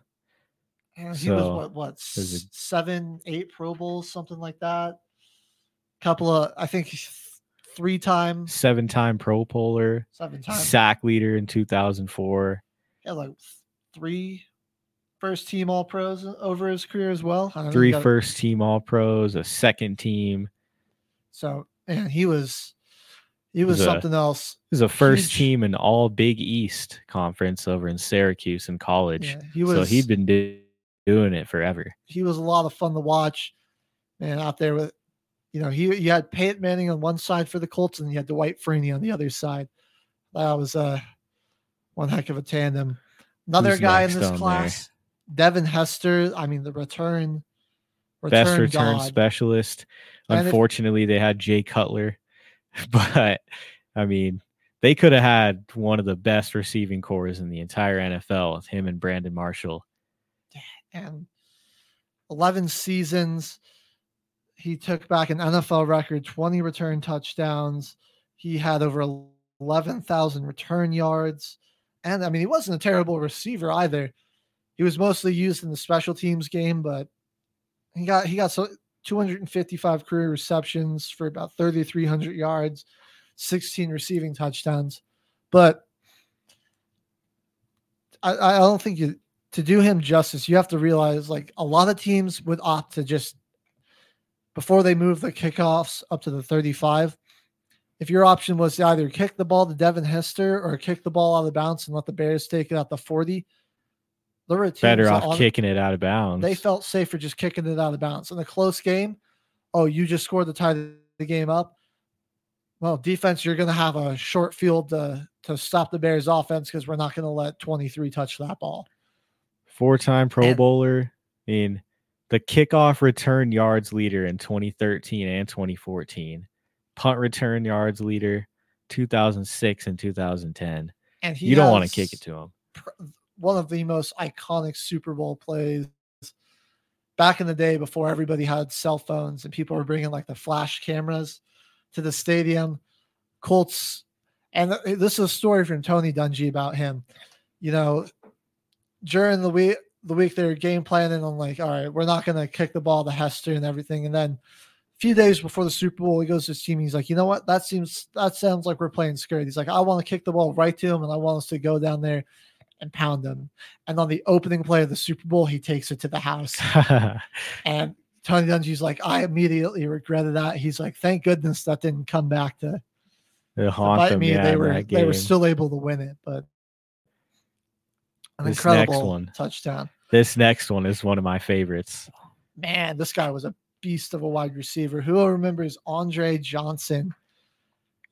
And he was what what seven, eight Pro Bowls, something like that. Couple of I think th- three times, Seven-time Pro Bowler, seven time sack leader in 2004. Yeah, like three first team All Pros over his career as well. I don't know, he Three first team All Pros, a second team. So man, he was he was a- something else. He was a first Huge- team in all Big East conference over in Syracuse in college. Yeah, he so was- he'd been do- doing it forever. he was a lot of fun to watch. Man, out there with, you know, he you had Peyton Manning on one side for the Colts, and you had Dwight Freeney on the other side. That was uh, one heck of a tandem. Another Who's guy in this on there? class, Devin Hester. I mean, the return, Best return god. specialist. And if- Unfortunately, they had Jay Cutler, but I mean, they could have had one of the best receiving corps in the entire NFL with him and Brandon Marshall. and 11 seasons. He took back an NFL record 20 return touchdowns. He had over 11,000 return yards. And I mean, he wasn't a terrible receiver either. He was mostly used in the special teams game, but he got he got so 255 career receptions for about 3,300 yards, 16 receiving touchdowns. But I, I don't think you to do him justice, you have to realize like a lot of teams would opt to just before they move the kickoffs up to the 35. If your option was to either kick the ball to Devin Hester or kick the ball out of bounds and let the Bears take it at the 40, there were teams Better off on- kicking it out of bounds. They felt safer just kicking it out of bounds. In a close game, oh, you just scored to tie the the game up. Well, defense, you're going to have a short field to, to stop the Bears' offense because we're not going to let 23 touch that ball. Four-time Pro And- Bowler. I mean, the kickoff return yards leader in 2013 and 2014. Punt return yards leader 2006 and 2010. And he you don't want to kick it to him. one of the most iconic Super Bowl plays back in the day before everybody had cell phones and people were bringing like the flash cameras to the stadium. Colts, and uh, this is a story from Tony Dungy about him. You know, during the week, the week they were game planning on like, all right, we're not going to kick the ball to Hester and everything. And then a few days before the Super Bowl, he goes to his team. He's like, you know what? That seems that sounds like we're playing scared. He's like, I want to kick the ball right to him, and I want us to go down there and pound him. And on the opening play of the Super Bowl, he takes it to the house. and Tony Dungy's like, I immediately regretted that. He's like, thank goodness that didn't come back to, To bite them, me. yeah, they were they were still able to win it, but an This next incredible one. touchdown. This next one is one of my favorites. Man, this guy was a beast of a wide receiver. Who remembers Andre Johnson?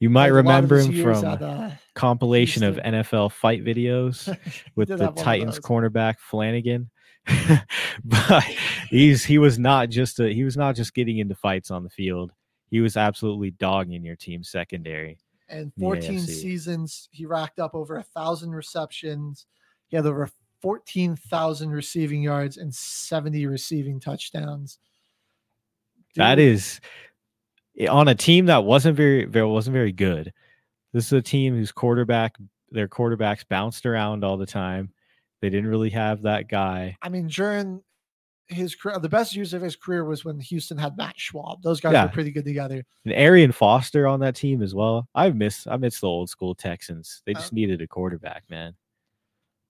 You might Played a lot of remember him from at, uh, compilation of NFL fight videos with the have one of Titans cornerback Flanagan. but he's he was not just a he was not just getting into fights on the field. He was absolutely dogging your team secondary. and 14 seasons he racked up over a thousand receptions he had over 14,000 receiving yards and 70 receiving touchdowns That Dude, is i- on a team that wasn't very very wasn't very good. This is a team whose quarterback their quarterbacks bounced around all the time. They didn't really have that guy. i mean during his career the best years of his career was when houston had matt schaub those guys Yeah. were pretty good together And Arian Foster on that team as well. I miss I miss the old school Texans. They Uh, just needed a quarterback, man.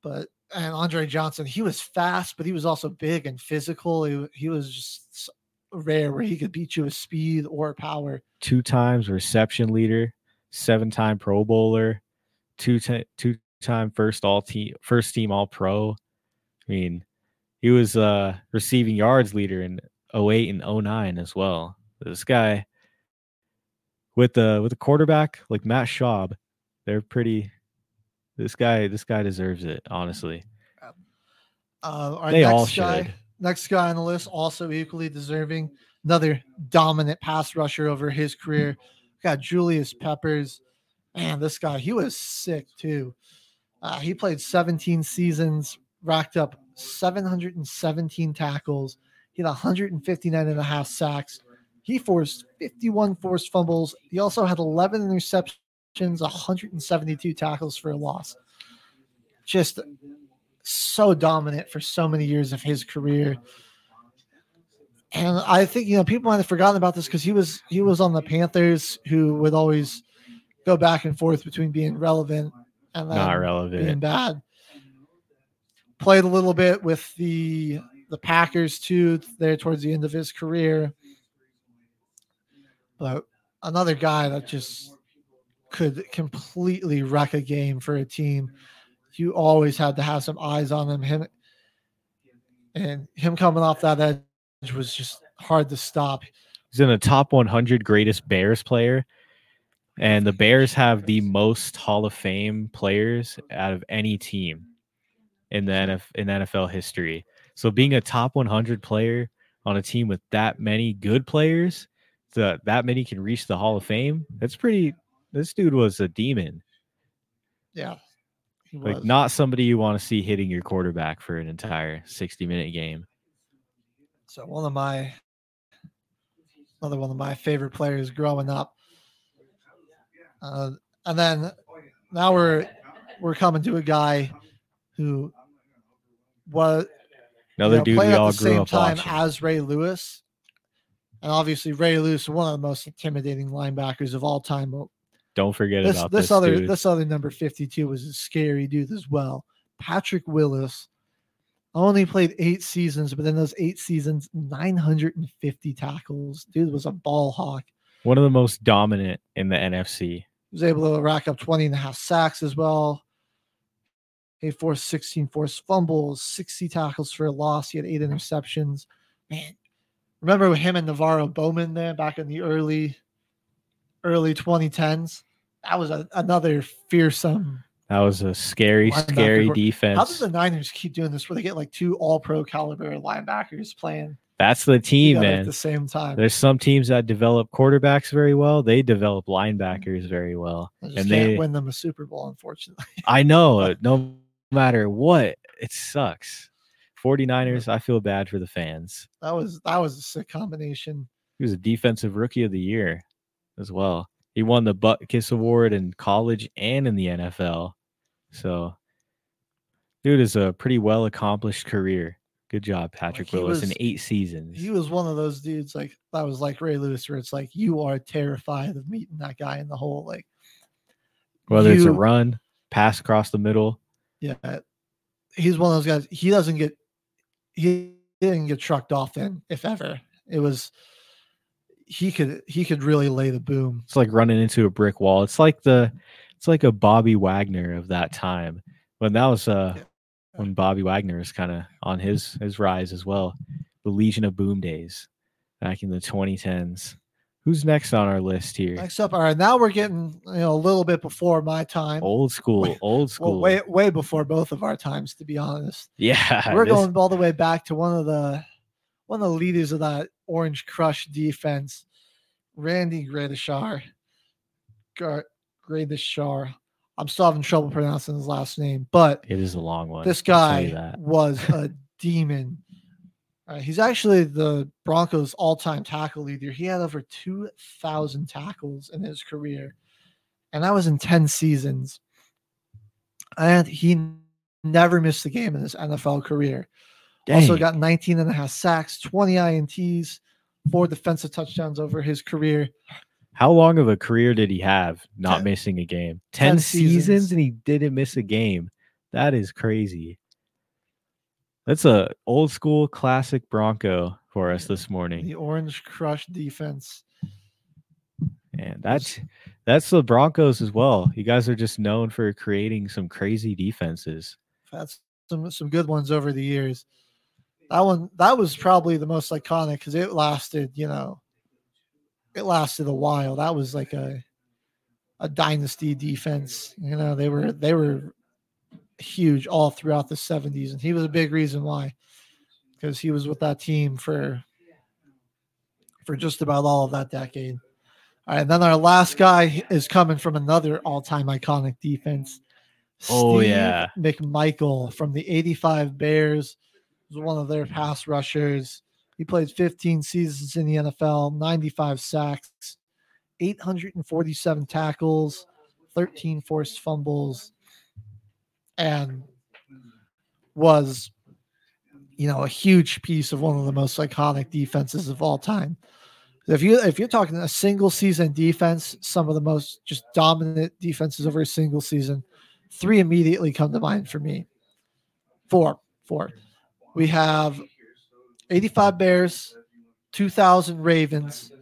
but and andre johnson he was fast but he was also big and physical he, he was just rare where he could beat you with speed or power Two times reception leader, seven-time Pro Bowler, two ti- two-time first all team first team All Pro. I mean, he was uh receiving yards leader in 08 and 09 as well. This guy with the with a quarterback like Matt Schaub, they're pretty. This guy, this guy deserves it. Honestly, Uh, our They next all guy, should. next guy on the list, also equally deserving. Another dominant pass rusher over his career. Got Julius Peppers. Man, this guy, he was sick too. Uh, he played 17 seasons, racked up 717 tackles. He had 159 and a half sacks. He forced 51 forced fumbles. He also had 11 interceptions, 172 tackles for a loss. Just so dominant for so many years of his career. And I think you know people might have forgotten about this because he was he was on the Panthers, who would always go back and forth between being relevant and Not being relevant. bad. Played a little bit with the the Packers too there towards the end of his career, but another guy that just could completely wreck a game for a team. You always had to have some eyes on him. Him and him coming off that edge was just hard to stop. he's in the top 100 greatest Bears player, and the Bears have the most Hall of Fame players out of any team in the NF, in NFL history. So being a top 100 player on a team with that many good players, the, that many can reach the Hall of Fame. That's pretty. This dude was a demon. Yeah. He Like not somebody you want to see hitting your quarterback for an entire 60 minute game. So one of my another one of my favorite players growing up. Uh, and then now we're we're coming to a guy who was Another dude played we at all the grew same up time watching. as Ray Lewis. And obviously Ray Lewis, one of the most intimidating linebackers of all time. Don't forget this about this, this, other dude. this other number 52 was a scary dude as well. Patrick Willis only played eight seasons, but in those eight seasons, 950 tackles. Dude was a ball hawk. One of the most dominant in the NFC. He was able to rack up 20 and a half sacks as well. He forced 16 forced fumbles, 60 tackles for a loss. He had eight interceptions. Man, remember him and NaVorro Bowman there back in the early, early 2010s? That was a, another fearsome. That was a scary, scary defense. How did the Niners keep doing this where they get like two all pro caliber linebackers playing That's the team, man. at the same time? There's some teams that develop quarterbacks very well. They develop mm-hmm. linebackers very well, I just and can't they. win them a Super Bowl, unfortunately. I know. Uh, no matter what, it sucks. 49ers. I feel bad for the fans. That was that was a sick combination. He was a defensive rookie of the year as well. He won the Butkus Award in college and in the NFL. So, dude is a pretty well accomplished career. Good job, Patrick he Willis, in eight seasons. He was one of those dudes like that was like Ray Lewis, where it's like you are terrified of meeting that guy in the hole. Like Whether it's a run, pass across the middle, Yeah, he's one of those guys. He doesn't get he didn't get trucked off in if ever. It was he could he could really lay the boom. it's like running into a brick wall. It's like the it's like a Bobby Wagner of that time. When that was uh when Bobby Wagner was kind of on his his rise as well. The Legion of Boom days back in the 2010s. Who's next on our list here? Next up, all right, now we're getting you know a little bit before my time. Old school, old Well, school. way way before both of our times, to be honest. yeah, We're this- going all the way back to one of the one of the leaders of that Orange Crush defense, Randy Gradishar. Gradishar. I'm still having trouble pronouncing his last name, but It is a long one. this I'll tell you guy was a demon. Uh, he's actually the Broncos' all-time tackle leader. He had over 2,000 tackles in his career, and that was in 10 seasons. And he never missed a game in his NFL career. Also got 19 and a half sacks, 20 INTs, four defensive touchdowns over his career. How long of a career did he have not Ten- missing a game? 10 10, seasons. seasons. and he didn't miss a game. That is crazy. That's a old school classic Bronco for us this morning. The Orange Crush defense. And that's that's the Broncos as well. You guys are just known for creating some crazy defenses. That's some some good ones over the years. That one that was probably the most iconic because it lasted, you know, it lasted a while. That was like a a dynasty defense. You know, they were they were huge all throughout the 70s, and he was a big reason why. Because he was with that team for for just about all of that decade. All right, and then our last guy is coming from another all-time iconic defense. Oh, Steve yeah. McMichael from the 85 Bears was one of their pass rushers. He played 15 seasons in the NFL, 95 sacks, 847 tackles, 13 forced fumbles, and was, you know, a huge piece of one of the most iconic defenses of all time. If you if you're talking a single season defense, some of the most just dominant defenses over a single season, three immediately come to mind for me. Four, four. We have 85 Bears, 2000 Ravens,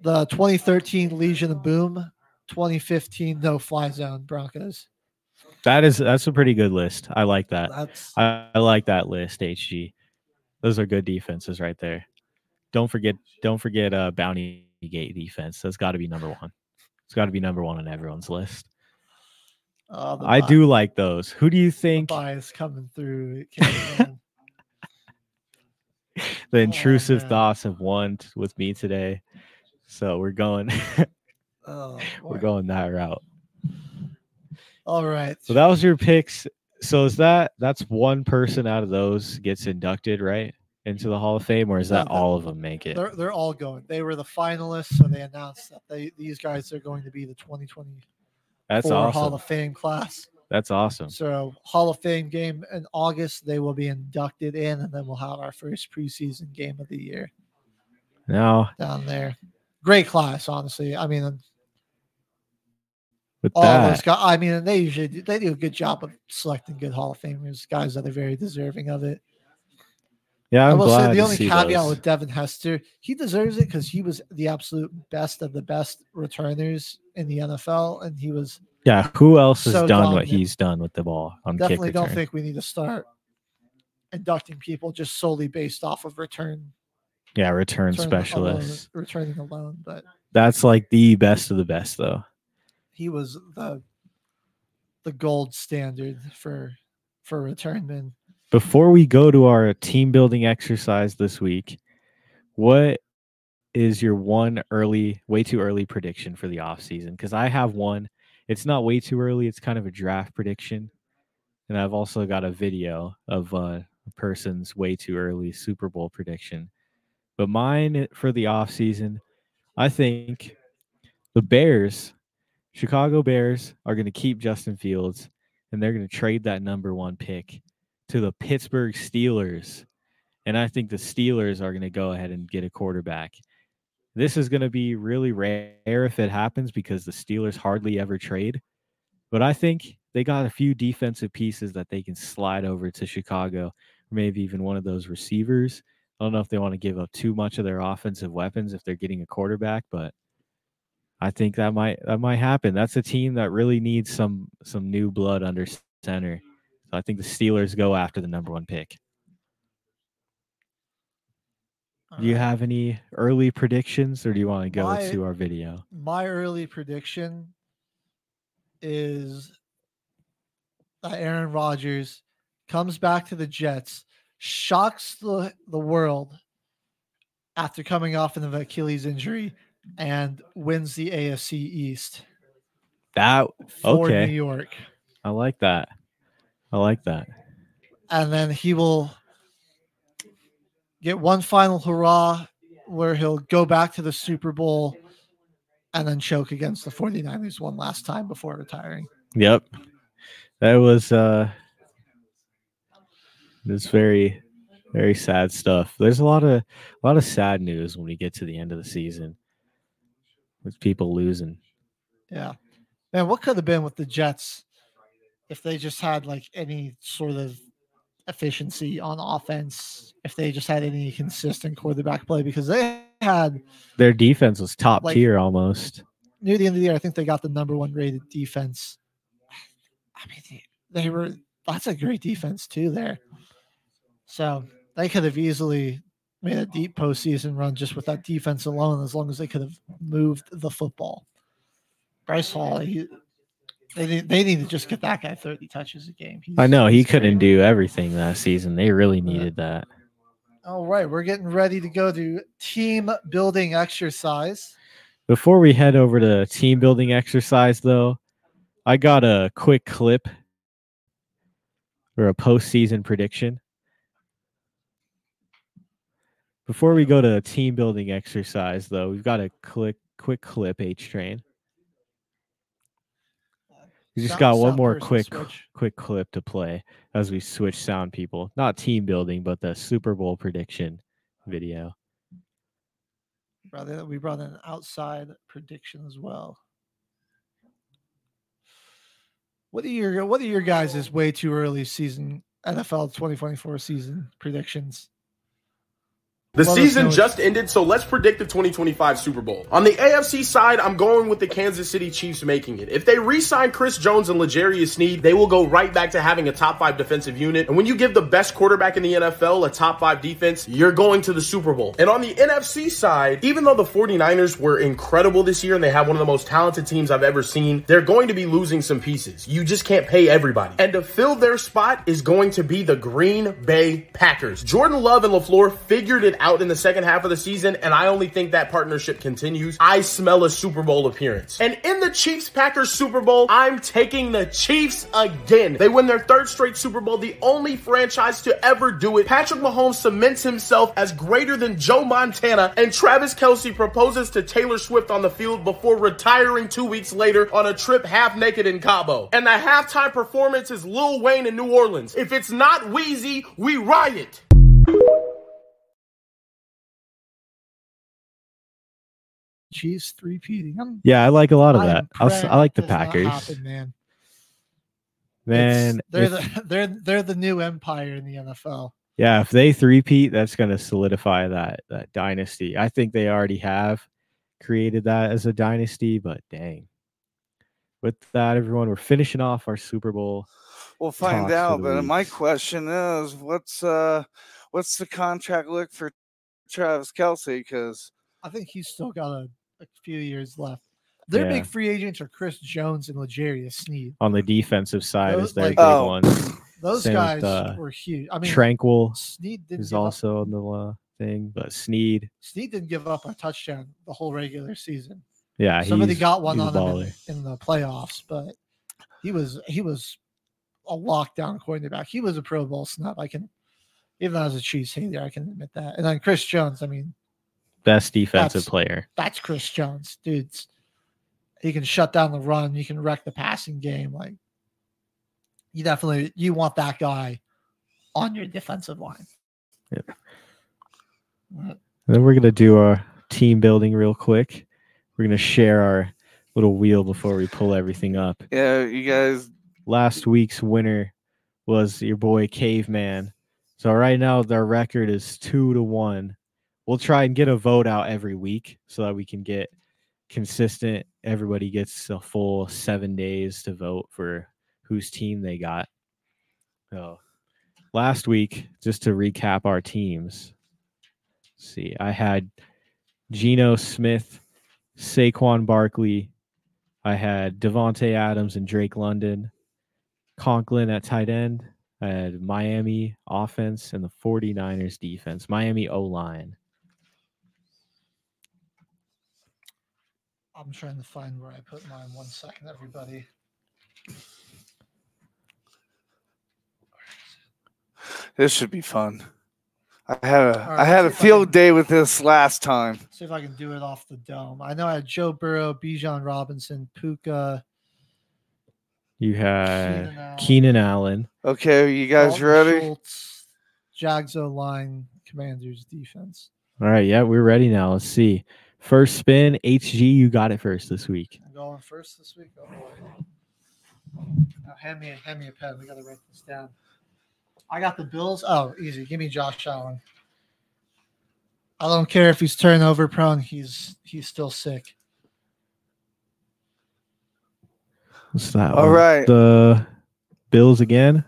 the 2013 Legion of Boom, 2015 No Fly Zone Broncos. That is that's a pretty good list. I like that. That's I, I like that list, HG. Those are good defenses right there. Don't forget don't forget uh Bounty Gate defense. That's got to be number 1. It's got to be number 1 on everyone's list. uh, I do like those. Who do you think bias coming through. It came in. the oh, intrusive man. thoughts have won t- with me today? So we're going oh, we're going that route. All right. So that was your picks. So is that that's one person out of those gets inducted right into the Hall of Fame, or is that the- all of them make it? They're they're all going. They were the finalists, so they announced that they these guys are going to be the 2020 That's Hall of Fame class. That's awesome. So Hall of Fame game in August, they will be inducted in, and then we'll have our first preseason game of the year Now down there. Great class, honestly. I mean, with all that, those guys. I mean, they usually do, they do a good job of selecting good Hall of Famers, guys that are very deserving of it. yeah, I I'm will glad say the only caveat those. with Devin Hester, he deserves it because he was the absolute best of the best returners in the NFL, and he was Yeah, who else has so done what he's done with the ball on kick definitely don't think we need to start inducting people just solely based off of return yeah, return return alone- specialists. returning alone. But That's like the best of the best, though. he was the the gold standard for for returnmen. Before we go to our team building exercise this week, what is your one early, way too early prediction for the offseason? Because I have one. It's not way too early, it's kind of a draft prediction. And I've also got a video of uh, a person's way too early Super Bowl prediction. But mine for the offseason, I think the Bears, Chicago Bears, are going to keep Justin Fields and they're going to trade that number one pick to the Pittsburgh Steelers. And I think the Steelers are going to go ahead and get a quarterback. This is going to be really rare if it happens because the Steelers hardly ever trade. But I think they got a few defensive pieces that they can slide over to Chicago, maybe even one of those receivers. I don't know if they want to give up too much of their offensive weapons if they're getting a quarterback, but I think that might that might happen. That's a team that really needs some some new blood under center. So I think the Steelers go after the number one pick. Do you uh, have any early predictions, or do you want to go My- to our video? My early prediction is that Aaron Rodgers comes back to the Jets, shocks the, the world after coming off an Achilles injury, and wins the AFC East That for okay. New York. I like that. I like that. and then he will get one final hurrah where he'll go back to the Super Bowl and then choke against the 49ers one last time before retiring. Yep. That was uh it's very very sad stuff. There's a lot of a lot of sad news when we get to the end of the season with people losing. Yeah. Man, what could have been with the Jets if they just had like any sort of efficiency on offense, if they just had any consistent quarterback play because they had Their defense was top Like- tier almost. near the end of the year, I think they got the number one rated defense. I mean, they, they were that's a great defense too there. So they could have easily made a deep postseason run just with that defense alone, as long as they could have moved the football. Breece Hall, he, they need, they need to just get that guy 30 touches a game. He's- I know he couldn't do everything that season. They really needed that. All right, we're getting ready to go to team building exercise. Before we head over to team building exercise, though, I got a quick clip or a postseason prediction. Before we go to team building exercise, though, we've got a quick quick clip H train. We just Sound- got one more quick switch. quick clip to play as we switch sound people. Not team building, but the Super Bowl prediction video. Brother, we brought an outside prediction as well. What are your what are your guys' is way too early season NFL 2024 season predictions? The us season just ended, so let's predict the 2025 Super Bowl. On the AFC side, I'm going with the Kansas City Chiefs making it. If they re-sign Chris Jones and L'Jarius Sneed, they will go right back to having a top five defensive unit. And when you give the best quarterback in the NFL a top five defense, you're going to the Super Bowl. And on the NFC side, even though the 49ers were incredible this year and they have one of the most talented teams I've ever seen, they're going to be losing some pieces. You just can't pay everybody. And to fill their spot is going to be the Green Bay Packers. Jordan Love and LaFleur figured it out in the second half of the season, and I only think that partnership continues. I smell a Super Bowl appearance. And in the Chiefs Packers Super Bowl, I'm taking the Chiefs again. They win their third straight Super Bowl, the only franchise to ever do it. Patrick Mahomes cements himself as greater than Joe Montana, and Travis Kelce proposes to Taylor Swift on the field before retiring two weeks later on a trip half naked in Cabo. And the halftime performance is Lil Wayne in New Orleans. If it's not Weezy, we riot. Chiefs three peating. Yeah, I like a lot of that. I'll, s- I praying like the it does not Packers. happen, man. Man, It's- they're if- the they're they're the new empire in the NFL. Yeah, if they three-peat, that's going to solidify that that dynasty. I think they already have created that as a dynasty, but dang. With that, everyone, we're finishing off our Super Bowl. We'll find out. the But my question is, what's uh, what's the contract look for Travis Kelce? Because I think he's still got a, a few years left. Their Yeah. big free agents are Chris Jones and L'Jarius Sneed. on the defensive side Those- is their like- big Oh. one. Those Same with, guys uh, were huge. I mean, Tranquil Sneed didn't is give up, also on the uh, thing, but Sneed, Sneed didn't give up a touchdown the whole regular season. yeah, Somebody got one he's a on him in, in the playoffs, but he was he was a lockdown quarterback. He was a Pro Bowl snub. I can, even though I was a Chiefs hater, I can admit that. And then Chris Jones. I mean, Best defensive That's- player. that's Chris Jones, dudes. He can shut down the run. You can wreck the passing game. Like you definitely you want that guy on your defensive line. Yep. Uh, Then we're gonna do our team building real quick. We're gonna share our little wheel before we pull everything up. yeah, you guys. Last week's winner was your boy Caveman. So right now their record is two to one. We'll try and get a vote out every week so that we can get consistent. Everybody gets a full seven days to vote for whose team they got. So last week, just to recap our teams. see, I had Geno Smith, Saquon Barkley. I had Davante Adams and Drake London. Conklin at tight end. I had Miami offense and the 49ers defense. Miami O line. I'm trying to find where I put mine. One second, everybody. This should be fun. I had a All I had a let's see if I field can- day with this last time. See if I can do it off the dome. I know I had Joe Burrow, Bijan Robinson, Puka, You had Keenan Allen. Keenan Allen. Okay, are you guys Dalton ready? Schultz, Jags O line, Commanders defense. All right, yeah, we're ready now. Let's see. First spin, HG, you got it first this week. I'm going first this week. Oh boy. Now hand me hand me a pen. We gotta write this down. I got the Bills. Oh, easy. Give me Josh Allen. I don't care if he's turnover prone. He's he's still sick. What's that? All one? right. The Bills again.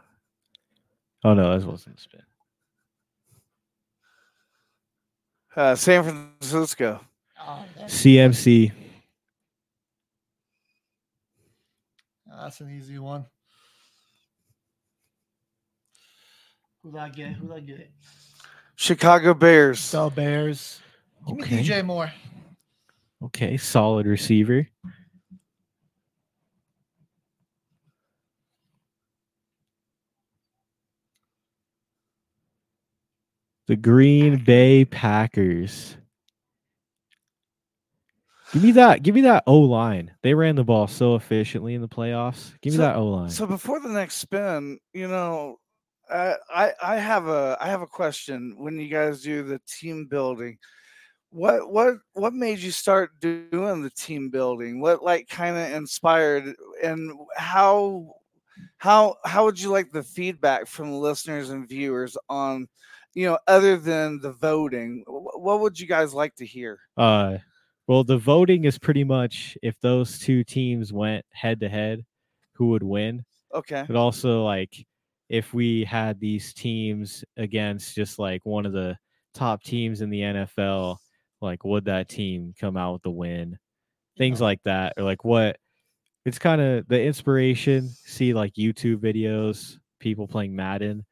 Oh no, that wasn't a spin. Uh, San Francisco. CMC. That's an easy one. Who'd I get? Who'd I get? Chicago Bears. So Bears. Give Okay. me DJ Moore. Okay, solid receiver. The Green Bay Packers. Give me that. Give me that O line. They ran the ball so efficiently in the playoffs. Give me So- that O line. So before the next spin, you know, uh, I I have a I have a question. When you guys do the team building, what what what made you start doing the team building? What like kind of inspired, and how how how would you like the feedback from listeners and viewers on, you know, other than the voting? What would you guys like to hear? Uh, well, the voting is pretty much if those two teams went head to head, who would win. Okay. But also, like, if we had these teams against just like one of the top teams in the NFL, like, would that team come out with the win? Things like that, or like what it's kind of the inspiration. See, like, YouTube videos, people playing Madden,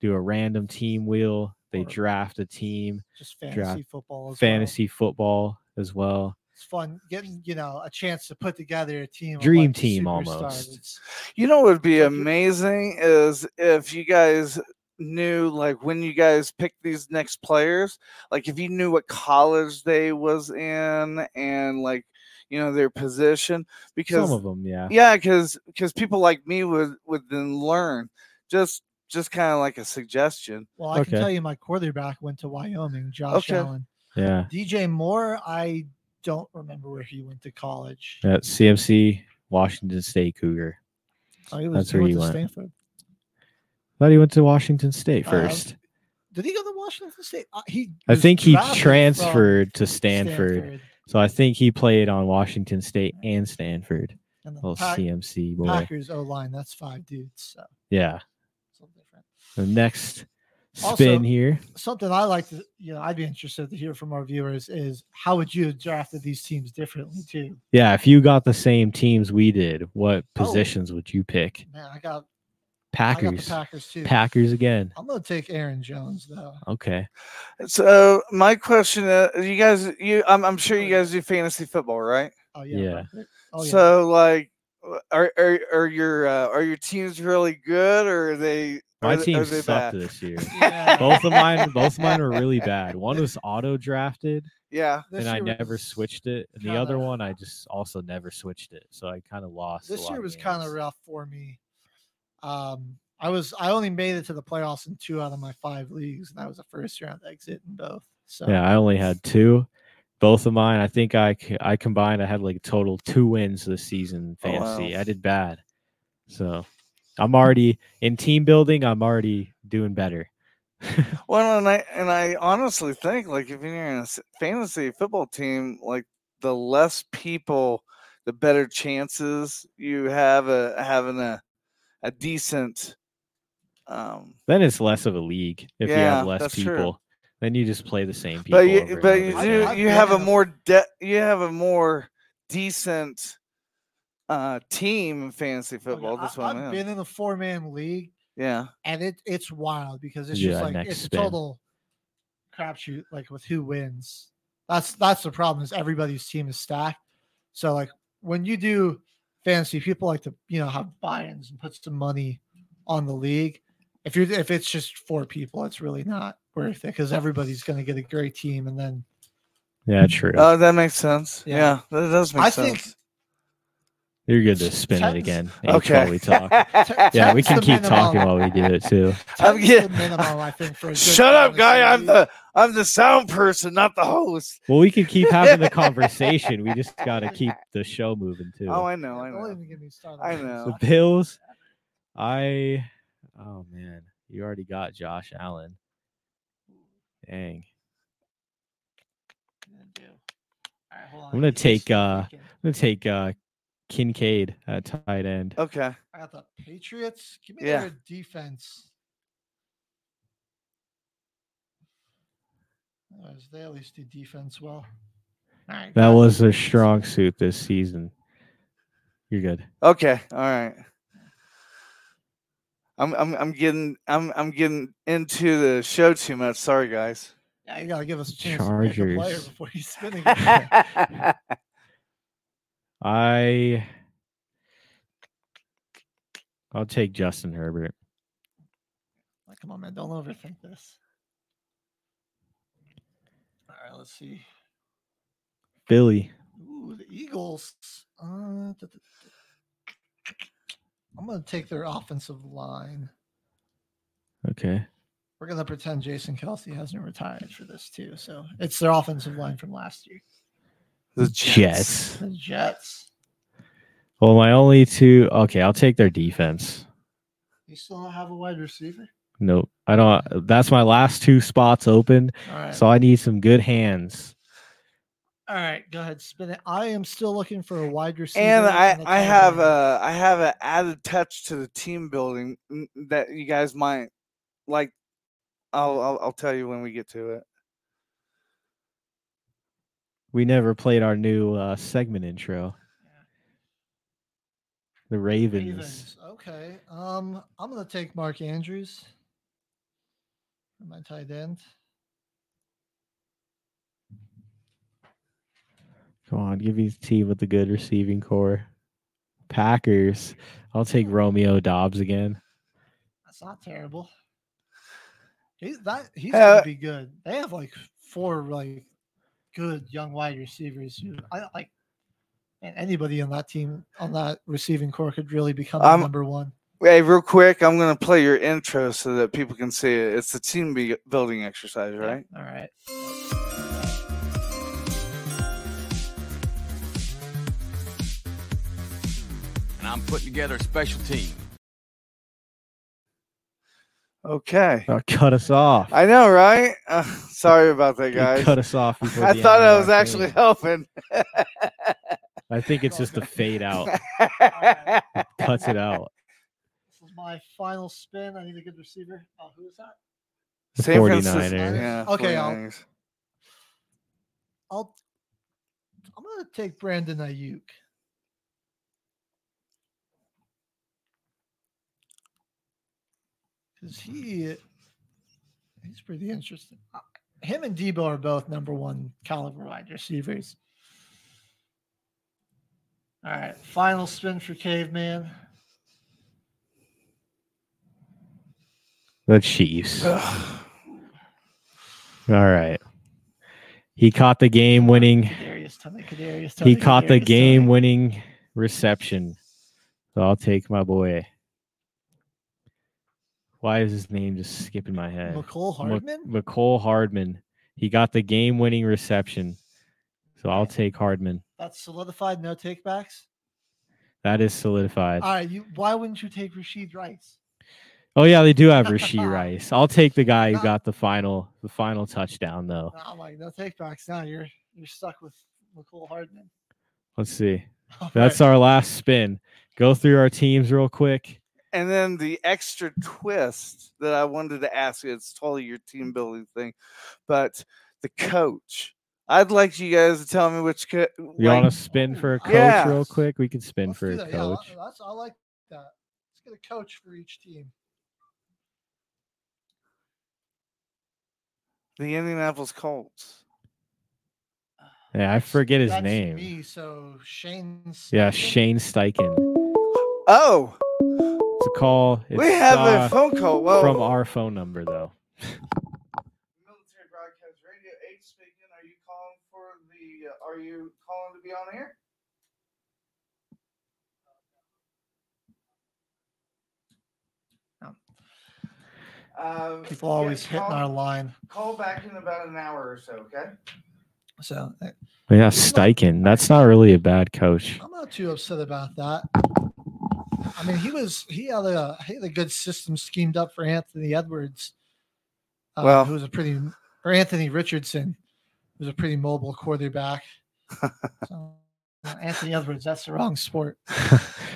do a random team wheel, they draft a team, Just fantasy football as well. fantasy football as well. It's fun getting you know a chance to put together a team. Dream like, team almost. It's- You know what would be amazing is if you guys knew like when you guys pick these next players, like if you knew what college they was in and like you know their position because Some of them, yeah. yeah because because people like me would would then learn just just kind of like a suggestion Well, I Okay. can tell you, my quarterback went to Wyoming. Josh Okay. Allen. Yeah. DJ Moore, I don't remember where he went to college. At CMC, Washington State Cougar. Oh, he was, That's he where went he to went. Stanford. Thought he went to Washington State Uh, first. Did he go to Washington State? Uh, he. I think he transferred to Stanford. Stanford. So I think he played on Washington State and Stanford. And the Little Pack- CMC boy. Packers O line. That's five dudes. So Yeah. The next spin Also- here. something I like to, you know, I'd be interested to hear from our viewers is how would you have drafted these teams differently too? Yeah, if you got the same teams we did, what Oh. positions would you pick? Man, I got I got the Packers. Packers too. Packers again. I'm gonna take Aaron Jones though. Okay. so my question is you guys you i'm, I'm sure you guys do fantasy football right Oh yeah. Yeah. Oh yeah. so like are, are are your uh, are your teams really good or are they My are, team they sucked bad? this year. Yeah. both of mine, both of mine were really bad. One was auto drafted, yeah and I never switched it. And the other one, I just also never switched it. So I kind of lost. a this lot year was kind of rough for me. Um, I was I only made it to the playoffs in two out of my five leagues, and that was a first round exit in both. So Yeah, I only had two. Both of mine, I think I I combined. I had like a total two wins this season in Oh, wow. I did bad, so I'm already in team building. I'm already doing better. Well, and I and I honestly think like if you're in a fantasy football team, like the less people, the better chances you have a having a a decent. Um, Then it's less of a league if you have less that's true. people. Then you just play the same people. but you but you do you have a a- more de- you have a more decent uh team fantasy football. That's I, what have I mean. been in a four man league, Yeah. and it it's wild because it's Yeah, just like it's spin. a total crapshoot, like with who wins. That's that's the problem is everybody's team is stacked. So like when you do fantasy, people like to you know have buy-ins and put some money on the league. If you're if it's just four people, it's really not worth it because everybody's going to get a great team, and then yeah, true. Oh, that makes sense. Yeah. Yeah, that does make I sense. think You're good to spin it again. Okay. While we talk. te- Yeah, we can the keep talking while we do it too. I'm ten's get- the I think, for a good Shut up, guy! I'm the I'm the sound person, not the host. Well, we can keep having the conversation. We just got to keep the show moving too. Oh, I know, I Don't know. even get me started. I on know. The Bills, I, oh man, you already got Josh Allen. Dang, All right, hold on, I'm gonna I need this take. uh we can- I'm gonna take uh Kincaid at tight end. Okay. I got the Patriots. Give me Yeah. their defense. Otherwise, They at least do defense well. All right, That was a strong suit this season. You're good. Okay. All right. I'm I'm I'm getting I'm I'm getting into the show too much. Sorry, guys. Yeah, you gotta give us a chance to pick a player Chargers. before he's spinning. it. I I'll take Justin Herbert. Like, come on, man, don't overthink this. All right, let's see. Philly. Ooh, the Eagles. Uh, da- da- da- I'm gonna take their offensive line. Okay. We're gonna pretend Jason Kelce hasn't retired for this too. So it's their offensive line from last year. The Jets. The Jets. Well, my only two. Okay, I'll take their defense. You still don't have a wide receiver? Nope. I don't. That's my last two spots open. All right. So I need some good hands. All right, go ahead, spin it. I am still looking for a wide receiver. And I, tight have a I have an added touch to the team building mm, that you guys might like. I'll I'll, I'll tell you when we get to it. We never played our new uh, segment intro. The Ravens. Ravens. Okay. Um, I'm gonna take Mark Andrews my tight end. Come on, give me the team with the good receiving corps. Packers. I'll take Romeo Doubs again. That's not terrible. He's that he's Uh, gonna be good. They have like four like good young wide receivers who I like. And anybody on that team on that receiving corps could really become Um, number one. Hey, real quick, I'm gonna play your intro so that people can see it. It's the team be- building exercise, right? All right. and I'm putting together a special team. Okay. Oh, cut us off. I know, right? Uh, sorry about that, You guys. cut us off I thought end I was our actually thing. helping. I think it's just a fade out. Cuts it out. This is my final spin. I need a good receiver. Oh, who is that? The San 49ers. Yeah. Okay, I'll- I'll I'm gonna take Brandon Aiyuk. Because he he's pretty interesting. Him and Deebo are both number one caliber wide receivers. All right, final spin for Caveman. The Chiefs. All right. He caught the game winning. Kadarius Toney, Kadarius He caught the game winning reception. So I'll take my boy. Why is his name just skipping my head? Mecole Mc- Hardman? Mecole Hardman. He got the game winning reception. So I'll take Hardman. That's solidified. No takebacks. That is solidified. All right, you. Why wouldn't you take Rashee Rice? Oh yeah, they do have Rashee Rice. I'll take the guy who got the final the final touchdown though. No, I'm like no takebacks. Now you're you're stuck with Mecole Hardman. Let's see. All That's our last spin. Go through our teams real quick. And then the extra twist that I wanted to ask you, it's totally your team building thing, but the coach. I'd like you guys to tell me which co- You like- want to spin for a coach Yeah. real quick? We can spin Let's for do a that. Yeah, coach. that- that's I like that. Let's get a coach for each team. the Indianapolis Colts. Yeah, I forget his That's name. Me, so Shane. Yeah, Steichen? Shane Steichen. Oh, It's a call. we have uh, a phone call. Well, from our phone number though. Military Broadcast Radio eight speaking. Are you calling for the? Uh, are you calling to be on air? Um, People yeah, always hitting call- our line. Call back in about an hour or so, okay? So uh, Yeah, Steichen. That's not really a bad coach. I'm not too upset about that. I mean, he was he had a he had a good system schemed up for Anthony Edwards. Uh, Well- who was a pretty or Anthony Richardson, who's a pretty mobile quarterback. so, Anthony Edwards, that's the wrong sport.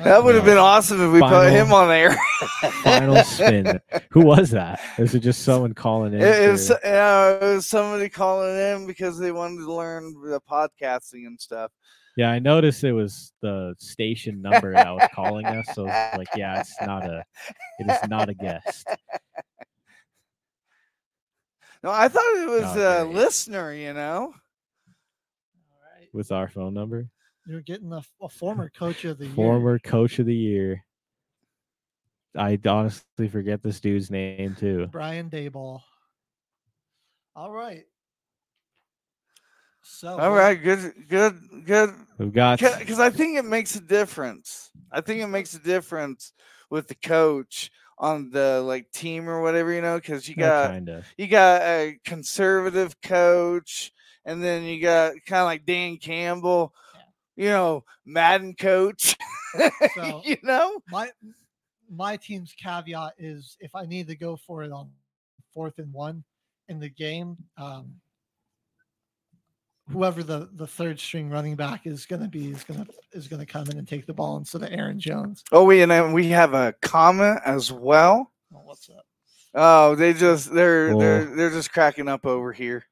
That would have been awesome if we put him on there. Final spin. Who was that? Was it just someone calling in? It, it was, uh, it was somebody calling in because they wanted to learn the podcasting and stuff. Yeah, I noticed it was the station number that was calling us. So it's like, yeah, it's not a, it is not a guest. No, I thought it was Not a listener. You know. All right. with our phone number. You're getting a, a former coach of the year. Former coach of the year. I honestly forget this dude's name too. Brian Daboll. All right. So All right, good, good, good. We've got because I think it makes a difference. I think it makes a difference with the coach on the like team or whatever you know, because you got kinda. you got a conservative coach, and then you got kind of like Dan Campbell, you know, Madden coach. So you know, my my team's caveat is if I need to go for it on fourth and one in the game, um, whoever the the third string running back is going to be is going to is going to come in and take the ball instead of Aaron Jones. Oh, we and then we have a comment as well. Oh, what's up? Oh, they just they're they're they're just cracking up over here.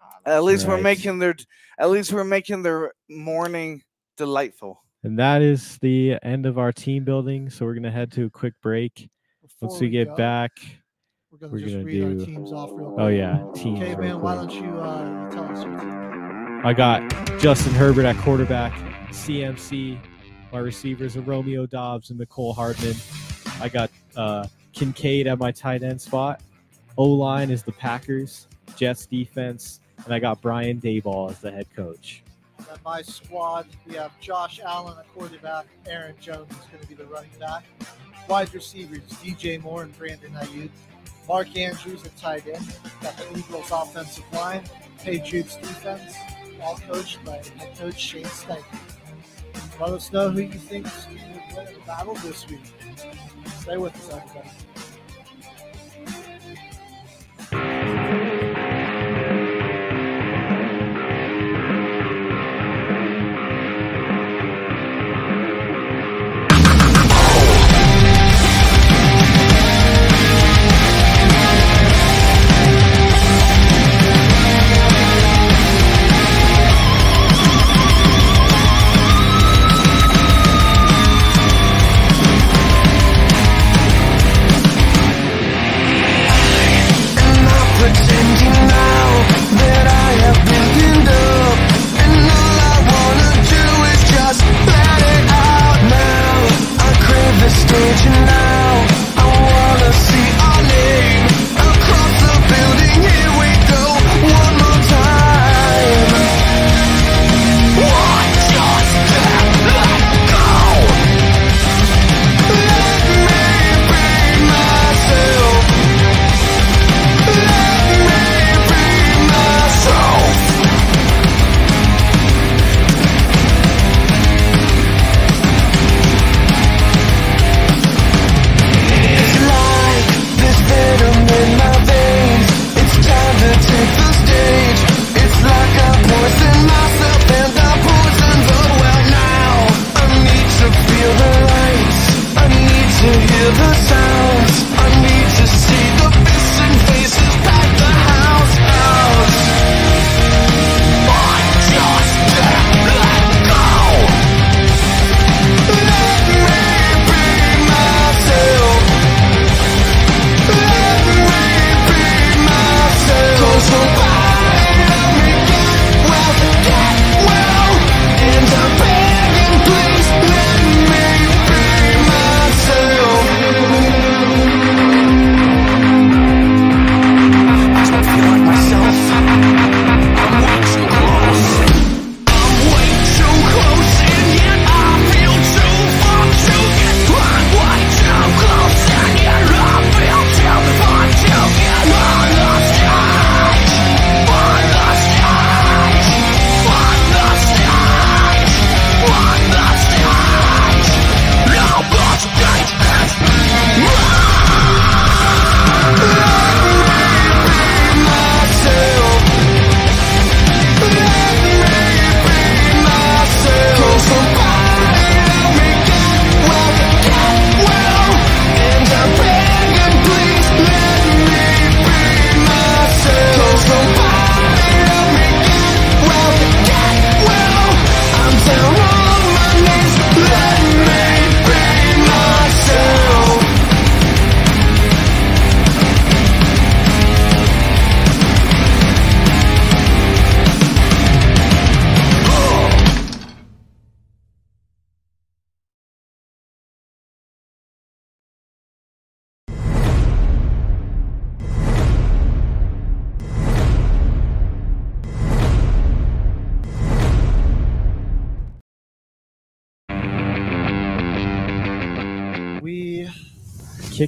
Ah, at least we're making their at least we're making their morning delightful. And that is the end of our team building. So we're gonna head to a quick break. Once we we get go, back, We're going we're to just gonna read our teams off real quick. Oh yeah, teams. Okay, man. Why don't you uh, tell us your team? I got Justin Herbert at quarterback, CMC. My receivers are Romeo Doubs and Mecole Hardman. I got uh, Kincaid at my tight end spot. O line is the Packers, Jets defense, and I got Brian Daboll as the head coach. At my squad, we have Josh Allen at quarterback. Aaron Jones is going to be the running back. Wide receivers, DJ Moore and Brandon Aiyuk. Mark Andrews at tight end. Got the Eagles offensive line. Patriots defense. All coached by head coach Shane Steichen. Let us know who you think is going to win the battle this week. Stay with us, everybody.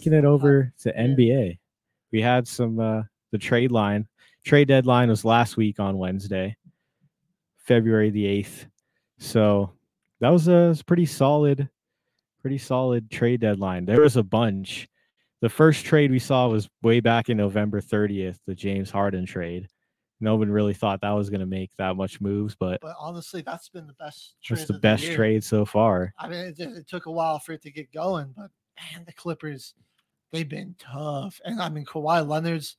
Kicking it over to NBA. We had some uh the trade line. Trade deadline was last week on Wednesday, February the 8th. So that was a was pretty solid, pretty solid trade deadline. There was a bunch. The first trade we saw was way back in November 30th, the James Harden trade. No one really thought that was going to make that much moves, but But honestly, that's been the best. Trade that's the best year. trade so far. I mean, it, it took a while for it to get going, but man, the Clippers, they've been tough. And I mean, Kawhi Leonard's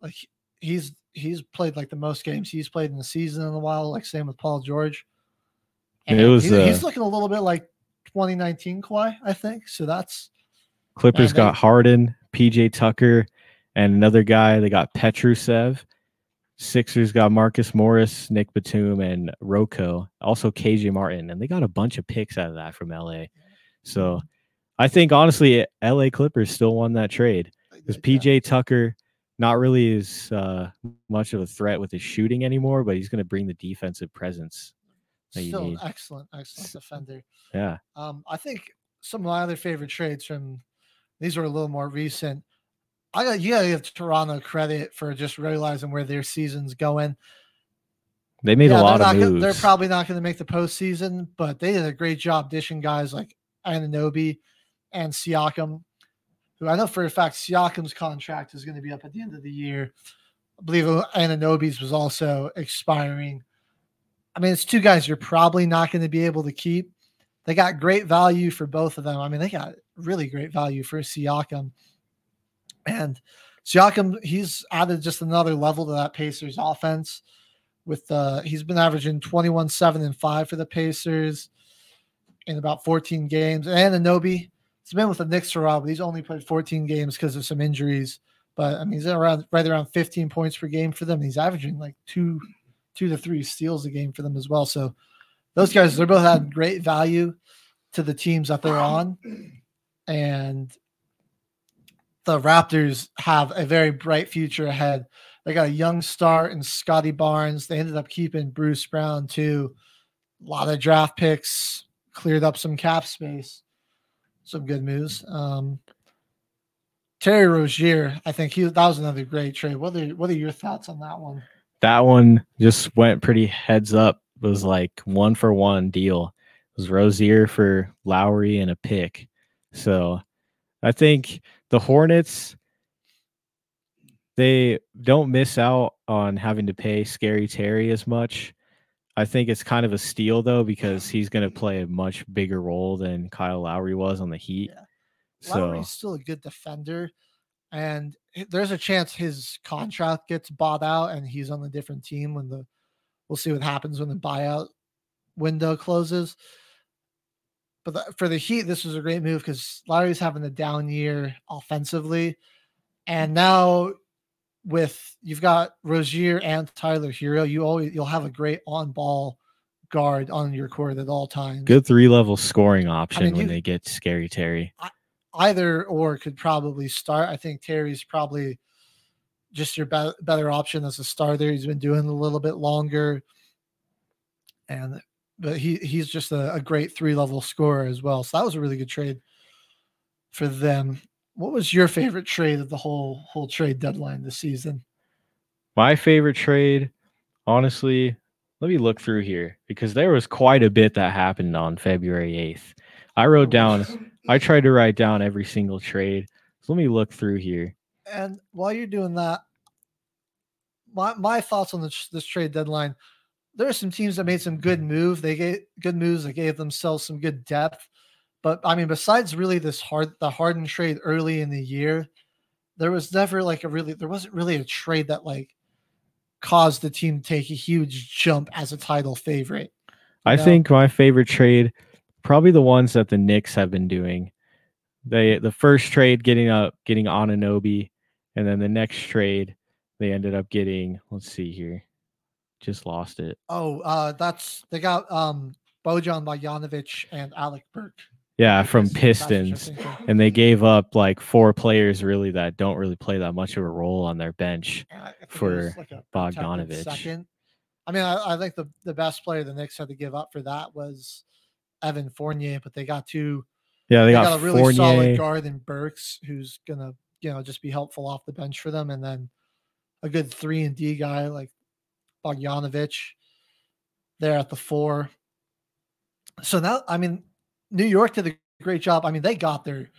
like he's he's played like the most games he's played in the season in a while. Like same with Paul George. And it was, he's, he's uh, looking a little bit like 2019 Kawhi, I think. So that's Clippers they- got Harden, PJ Tucker, and another guy. They got Petrusev. Sixers got Marcus Morris, Nick Batum, and Rocco. Also KJ Martin, and they got a bunch of picks out of that from LA. So I think honestly, LA Clippers still won that trade because PJ Tucker not really is uh, much of a threat with his shooting anymore, but he's going to bring the defensive presence still an excellent, excellent defender. Yeah. Um, I think some of my other favorite trades from these were a little more recent. I got you gotta give Toronto credit for just realizing where their season's going. They made Yeah, a lot of not gonna- they're probably not going to make the postseason, but they did a great job dishing guys like Anunoby and Siakam, who I know for a fact Siakam's contract is going to be up at the end of the year. I believe Anunoby's was also expiring. I mean, it's two guys you're probably not going to be able to keep. They got great value for both of them. I mean, they got really great value for Siakam. And Siakam, he's added just another level to that Pacers offense. With uh, he's been averaging 21, 7, and 5 for the Pacers in about 14 games. And Anobi, he's been with the Knicks for a while, but he's only played 14 games because of some injuries. But I mean, he's around right around 15 points per game for them. He's averaging like two, two to three steals a game for them as well. So those guys, they're both had great value to the teams that they're on. And the Raptors have a very bright future ahead. They got a young star in Scottie Barnes. They ended up keeping Bruce Brown too. A lot of draft picks, cleared up some cap space. Some good moves. Um, Terry Rozier, I think he that was another great trade. What are what are your thoughts on that one? that one just went pretty heads up. It was like one for one deal. It was Rozier for Lowry and a pick. So I think the Hornets they don't miss out on having to pay Scary Terry as much. I think it's kind of a steal though because he's going to play a much bigger role than Kyle Lowry was on the Heat. So Lowry's still a good defender, and there's a chance his contract gets bought out and he's on a different team when the we'll see what happens when the buyout window closes. But the, for the Heat, this was a great move because Lowry's having a down year offensively, and now with you've got Rozier and Tyler Herro, you always you'll have a great on ball guard on your court at all times. good three level scoring option mean, when you- they get Scary Terry. either or could probably start. I think Terry's probably just your be- better option as a starter. He's been doing a little bit longer, and but he he's just a, a great three level scorer as well. So that was a really good trade for them. What was your favorite trade of the whole whole trade deadline this season? My favorite trade, honestly, let me look through here because there was quite a bit that happened on February 8th. I wrote oh. down, I tried to write down every single trade. So let me look through here. And while you're doing that, my my thoughts on this this trade deadline. There are some teams that made some good move. They gave good moves. They gave themselves some good depth. But I mean, besides really this hard the Harden trade early in the year, there was never like a really there wasn't really a trade that like caused the team to take a huge jump as a title favorite. I know? think my favorite trade, probably the ones that the Knicks have been doing. They the first trade getting up getting Anunoby, and then the next trade they ended up getting. Let's see here, just lost it. Oh, uh, that's they got um Bojan Bogdanovic and Alec Burks. Yeah, from That's what you're Pistons, and they gave up like four players really that don't really play that much of a role on their bench I think it for like Bogdanovich. Second. I mean, I, I think the, the best player the Knicks had to give up for that was Evan Fournier, but they got two Yeah, they, They got, got a really Fournier. solid guard in Burks who's gonna, you know, just be helpful off the bench for them, and then a good three and D guy like Bogdanovich there at the four. So now, I mean, New York did a great job. I mean, they got their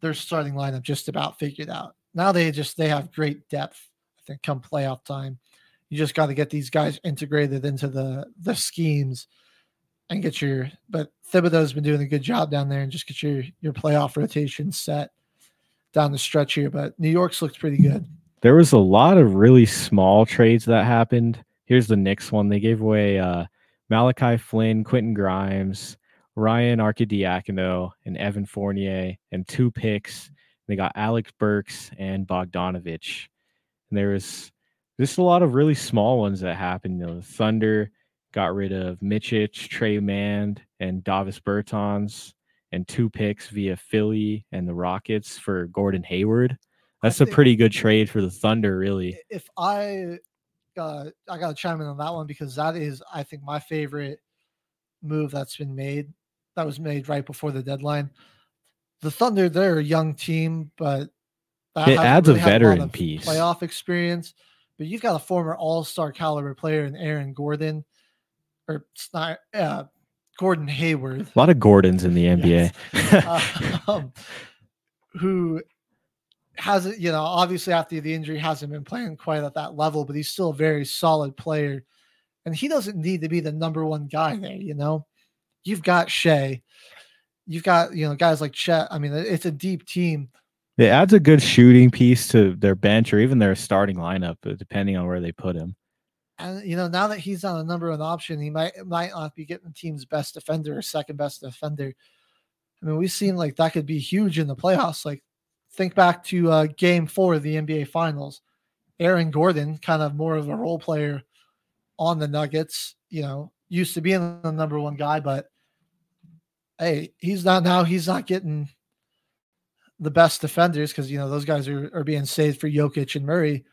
their starting lineup just about figured out. Now they just they have great depth. I think come playoff time, you just got to get these guys integrated into the the schemes and get your. But Thibodeau's been doing a good job down there and just get your your playoff rotation set down the stretch here. But New York's looked pretty good. There was a lot of really small trades that happened. Here's the Knicks one. They gave away uh, Malachi Flynn, Quentin Grimes, Ryan Arcidiacono, and Evan Fournier, and two picks. They got Alec Burks and Bogdanovich. And there was just a lot of really small ones that happened. You know, the Thunder got rid of Micic, Tre Mann, and Davis Bertans, and two picks via Philly and the Rockets for Gordon Hayward. That's a pretty good trade for the Thunder, really. if I uh, I got to chime in on that one because that is I think my favorite move that's been made. That was made right before the deadline. The Thunder, they're a young team, but that It adds a really lot veteran of piece. playoff experience. But you've got a former All Star caliber player in Aaron Gordon, or it's not uh, Gordon Hayward, A lot of Gordons in the NBA. um, who hasn't, you know, obviously after the injury hasn't been playing quite at that level, but he's still a very solid player. And he doesn't need to be the number one guy there, you know. You've got Shai, you've got, you know, guys like Chet. I mean, it's a deep team. it adds a good shooting piece to their bench or even their starting lineup, uh, depending on where they put him. And you know, now that he's not a number one option, he might might not be getting the team's best defender or second best defender. I mean, we've seen like that could be huge in the playoffs. Like, think back to uh, Game Four of the NBA Finals. Aaron Gordon, kind of more of a role player on the Nuggets. You know, used to being the number one guy, but hey, he's not now. He's not getting the best defenders because you know those guys are, are being saved for Jokic and Murray.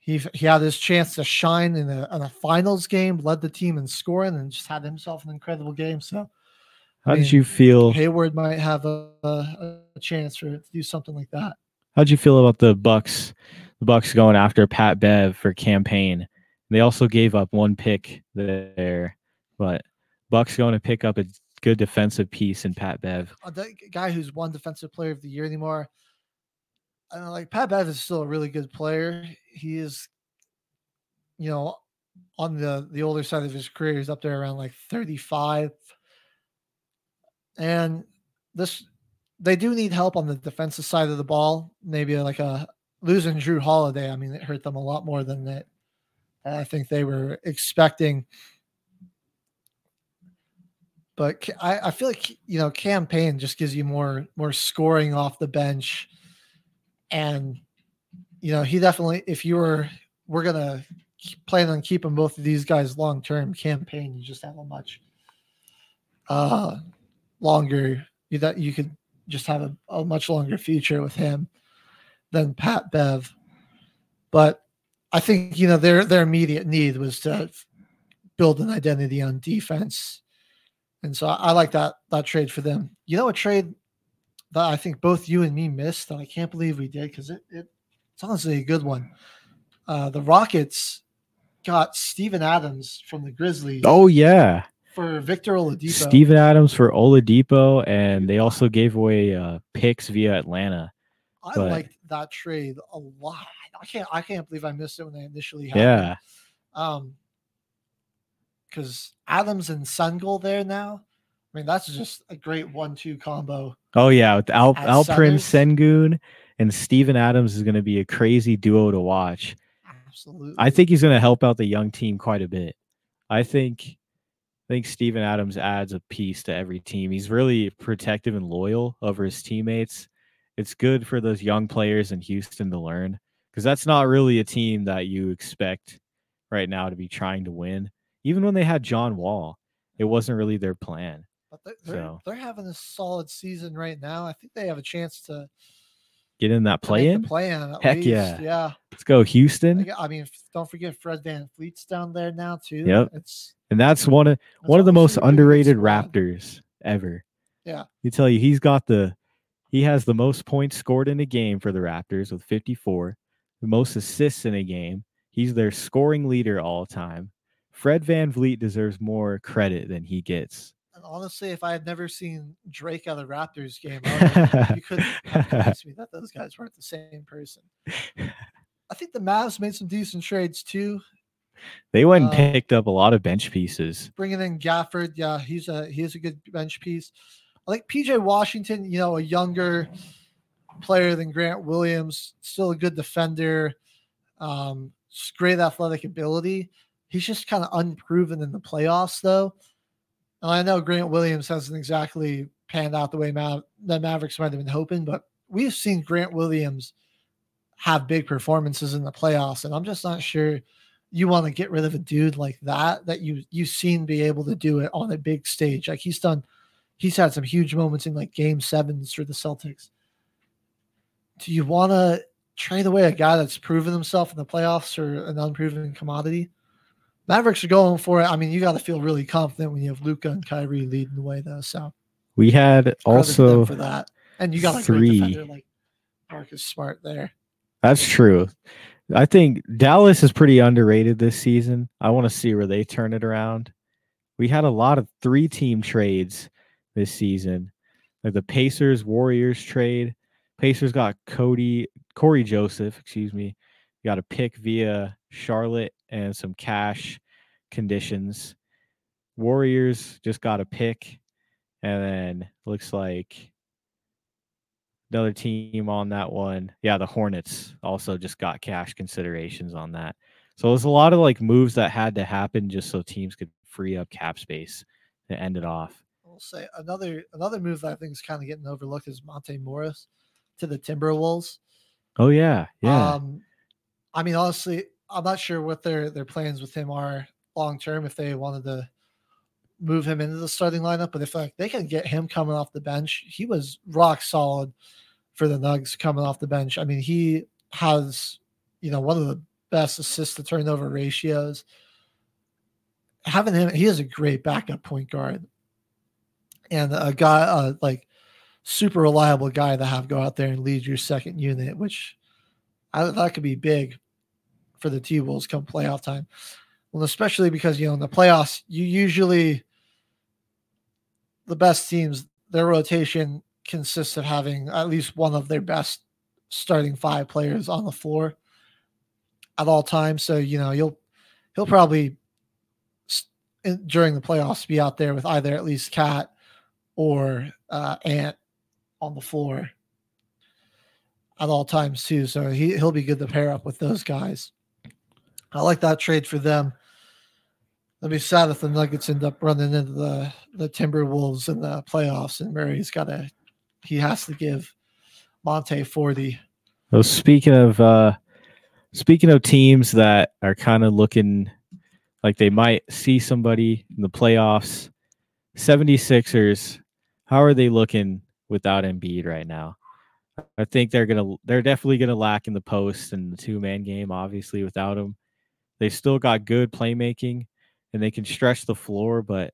He he had his chance to shine in a, in a finals game, led the team in scoring, and just had himself an incredible game. So, How I did you feel? Hayward might have a, a, a chance for to do something like that. How'd you feel about the Bucks? The Bucks going after Pat Bev for Cam Payne. They also gave up one pick there, but Bucks going to pick up a good defensive piece in Pat Bev. Uh, guy who's won Defensive Player of the Year anymore. I know, like Pat Bev is still a really good player. He is, you know, on the the older side of his career. He's up there around like thirty five, and this they do need help on the defensive side of the ball. Maybe like a losing Jrue Holiday. I mean, it hurt them a lot more than that. I think they were expecting but I, I feel like you know Cam Payne just gives you more more scoring off the bench. And you know he definitely if you were we're gonna plan on keeping both of these guys long term Cam Payne you just have a much uh longer you that you could just have a, a much longer future with him than pat bev. But i think you know their their immediate need was to build an identity on defense and so I, I like that that trade for them. You know, a trade that I think both you and me missed that I can't believe we did because it, it it's honestly a good one. Uh, the Rockets got Steven Adams from the Grizzlies Oh yeah, for Victor Oladipo. Steven Adams for Oladipo, and they also gave away uh, picks via Atlanta. I but- liked that trade a lot. I can't I can't believe I missed it when they initially had Yeah. Um because Adams and Sengun there now. I mean, that's just a great one-two combo. Oh yeah, with Al At Alperen? Sengun and Steven Adams is going to be a crazy duo to watch. Absolutely. I think he's going to help out the young team quite a bit. I think I think Steven Adams adds a piece to every team. He's really protective and loyal over his teammates. It's good for those young players in Houston to learn because that's not really a team that you expect right now to be trying to win. Even when they had John Wall, it wasn't really their plan. But they're, they're, So they're having a solid season right now. I think they have a chance to get in that play in. play in. Heck least. yeah. yeah. Let's go Houston. I mean, don't forget Fred VanVleet's down there now too. Yep. It's And that's one of one of the most underrated Raptors ever. Yeah. You tell you he's got the he has the most points scored in a game for the Raptors with 54, the most assists in a game. He's their scoring leader all time. Fred VanVleet deserves more credit than he gets. And honestly, if I had never seen Drake at the Raptors game, you couldn't have me that those guys weren't the same person. I think the Mavs made some decent trades too. They went and Uh, picked up a lot of bench pieces. Bringing in Gafford, yeah, he's a he's a good bench piece. I think PJ Washington, you know, a younger player than Grant Williams, still a good defender, um, great athletic ability. He's just kind of unproven in the playoffs, though. And I know Grant Williams hasn't exactly panned out the way Ma- the Mavericks might have been hoping, but we've seen Grant Williams have big performances in the playoffs, and I'm just not sure you want to get rid of a dude like that that you you've seen be able to do it on a big stage. Like he's done, he's had some huge moments in like game sevens for the Celtics. Do you want to trade away a guy that's proven himself in the playoffs or an unproven commodity? Mavericks are going for it. I mean, you got to feel really confident when you have Luka and Kyrie leading the way, though. So We had credit to them also for that, and you got a three. defender like Marcus Smart there. That's true. I think Dallas is pretty underrated this season. I want to see where they turn it around. We had a lot of three team trades this season, like the Pacers Warriors trade. Pacers got Cody Cory Joseph, excuse me, got a pick via Charlotte and some cash conditions. Warriors just got a pick, and then looks like another team on that one. Yeah, the Hornets also just got cash considerations on that. So there's a lot of like moves that had to happen just so teams could free up cap space to end it off. I'll say another another move that I think is kind of getting overlooked is Monte Morris to the Timberwolves. Oh yeah, yeah. Um, I mean, honestly, I'm not sure what their their plans with him are long term. If they wanted to move him into the starting lineup, but if like they can get him coming off the bench, he was rock solid for the Nugs coming off the bench. I mean, he has you know one of the best assist to turnover ratios. Having him, he is a great backup point guard and a guy uh, like super reliable guy to have go out there and lead your second unit, which I, that could be big for the T Wolves come playoff time. Well, especially because you know in the playoffs, you usually the best teams their rotation consists of having at least one of their best starting five players on the floor at all times. So you know you'll he'll probably during the playoffs be out there with either at least Cat or uh, Ant on the floor at all times too. So he he'll be good to pair up with those guys. I like that trade for them. I'd be sad if the Nuggets end up running into the the Timberwolves in the playoffs, and Murray's got to he has to give Monte forty. So speaking of uh speaking of teams that are kind of looking like they might see somebody in the playoffs, 76ers, how are they looking without Embiid right now? I think they're gonna they're definitely gonna lack in the post and the two man game, obviously, without him. They still got good playmaking and they can stretch the floor, but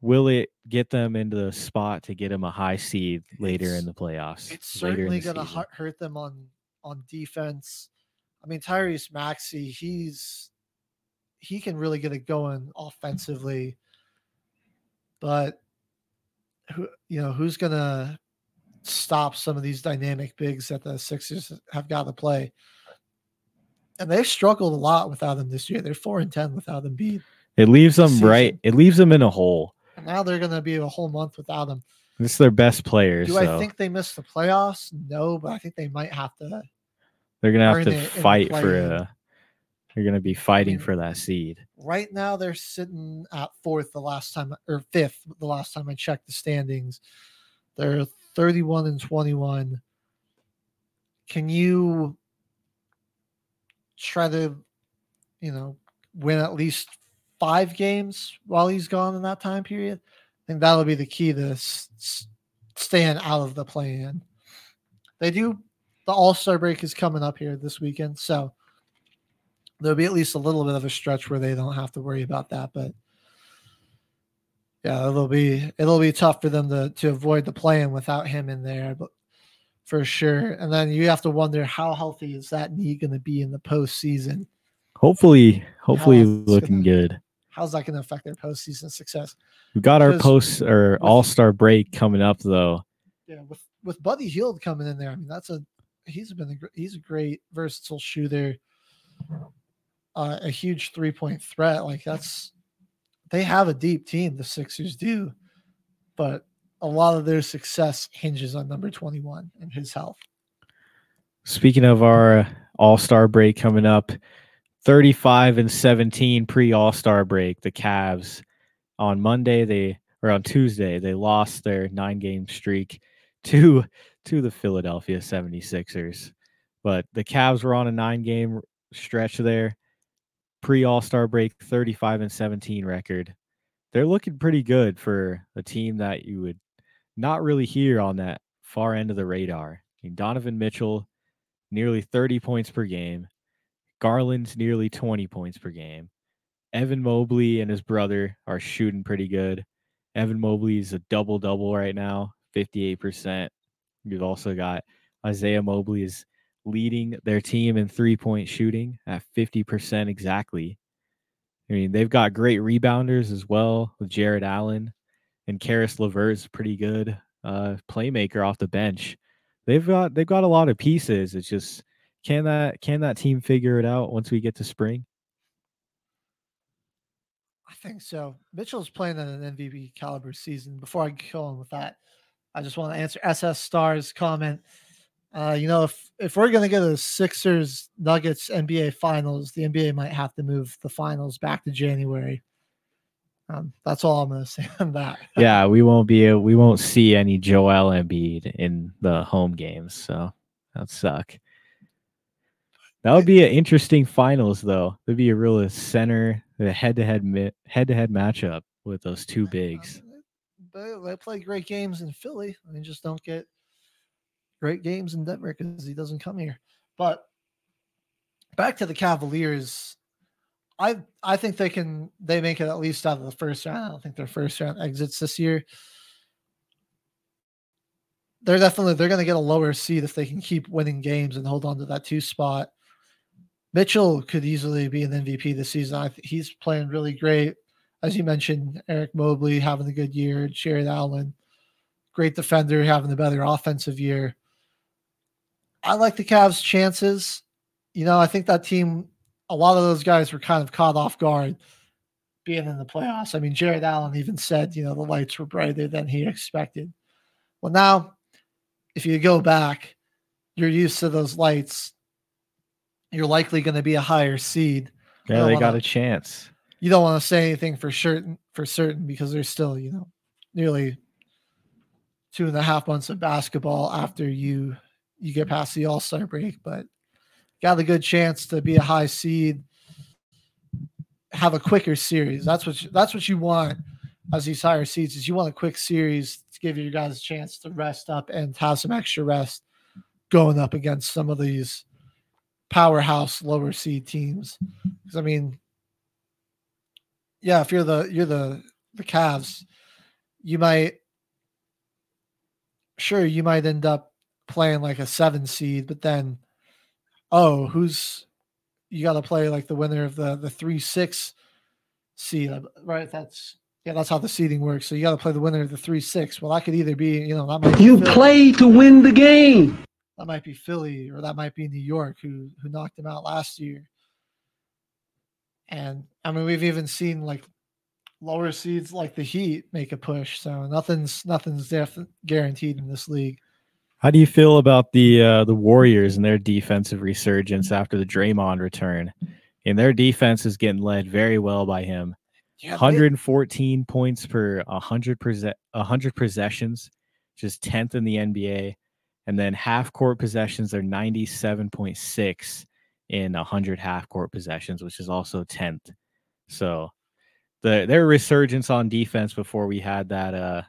will it get them into the spot to get them a high seed later in the playoffs? It's certainly going to hurt them on on defense. I mean, Tyrese Maxey, he's he can really get it going offensively, but who you know who's going to stop some of these dynamic bigs that the Sixers have got to play? And they've struggled a lot without him this year. They're four and ten without Embiid, It leaves them season. right. It leaves them in a hole. and now they're going to be a whole month without him. This is their best player, Do so I think they missed the playoffs? No, but I think they might have to. they're gonna have to the fight for a. They're gonna be fighting for that seed. right now they're sitting at fourth the last time or fifth the last time I checked the standings. They're 31 and 21. Can you try to, you know, win at least five games while he's gone in that time period? I think that'll be the key to s- staying out of the play in. They do, the All Star break is coming up here this weekend. So there'll be at least a little bit of a stretch where they don't have to worry about that. But Yeah, it'll be it'll be tough for them to to avoid the playing without him in there, but for sure. And then you have to wonder how healthy is that knee going to be in the postseason? Hopefully, hopefully looking good. How's that going to affect their postseason success? We've got our post or all star break coming up though. Yeah, with with Buddy Hield coming in there, I mean that's a he's been a he's a great versatile shooter, uh, a huge three point threat. Like that's they have a deep team. The Sixers do, but a lot of their success hinges on number twenty one and his health. Speaking of our uh, All Star break coming up, 35 and 17 pre All Star break, the Cavs on Monday, they or on Tuesday, they lost their nine game streak to to the Philadelphia 76ers. But the Cavs were on a nine game stretch there. Pre All Star break, 35 and 17 record. They're looking pretty good for a team that you would not really here on that far end of the radar. Donovan Mitchell, nearly 30 points per game. Garland's nearly 20 points per game. Evan Mobley and his brother are shooting pretty good. Evan Mobley's a double double right now, 58%. You've also got Isaiah Mobley is leading their team in three point shooting at 50% exactly. I mean, they've got great rebounders as well with Jarrett Allen and Caris LeVert's pretty good uh, playmaker off the bench. They've got they've got a lot of pieces. It's just can that can that team figure it out once we get to spring? I think so. Mitchell's playing in an MVP caliber season. Before I go on with that, I just want to answer SS Stars comment. Uh, you know, if if we're gonna get a Sixers Nuggets NBA Finals, the NBA might have to move the finals back to January. Um, that's all I'm gonna say on that. yeah, we won't be we won't see any Joel Embiid in the home games, so that'd suck. That would be an interesting finals, though. It'd be a real center, the head-to-head head-to-head matchup with those two bigs. They, they play great games in Philly. I mean, just don't get great games in Denver because he doesn't come here. But back to the Cavaliers, I I think they can they make it at least out of the first round. I don't think their first round exits this year. They're definitely they're going to get a lower seed if they can keep winning games and hold on to that two spot. Mitchell could easily be an MVP this season. I th- he's playing really great. As you mentioned, Eric Mobley having a good year, Jarrett Allen, great defender, having a better offensive year. I like the Cavs' chances. You know, I think that team, a lot of those guys were kind of caught off guard being in the playoffs. I mean, Jarrett Allen even said, you know, the lights were brighter than he expected. Well, now, if you go back, you're used to those lights. You're likely going to be a higher seed. Yeah, they wanna- got a chance. you don't want to say anything for certain for certain because there's still you know nearly two and a half months of basketball after you you get past the all-star break but got a good chance to be a high seed have a quicker series. That's what you, that's what you want as these higher seeds is you want a quick series to give you guys a chance to rest up and have some extra rest going up against some of these powerhouse lower seed teams. Because i mean yeah, if you're the you're the the Cavs, you might sure you might end up playing like a seven seed, but then oh, who's you got to play like the winner of the the three six seed, right? That's yeah, that's how the seeding works. So you got to play the winner of the three six. Well, that could either be you know that might be You play to win the game. That might be Philly or that might be New York who who knocked him out last year. And I mean, we've even seen like lower seeds like the Heat make a push. So nothing's nothing's def- guaranteed in this league. How do you feel about the uh, the Warriors and their defensive resurgence after the Draymond return? And their defense is getting led very well by him. Yeah, they- 114 points per 100 percent 100 possessions, just 10th in the NBA. And then half court possessions are 97.6 in 100 half court possessions, which is also 10th. So the their resurgence on defense before we had that uh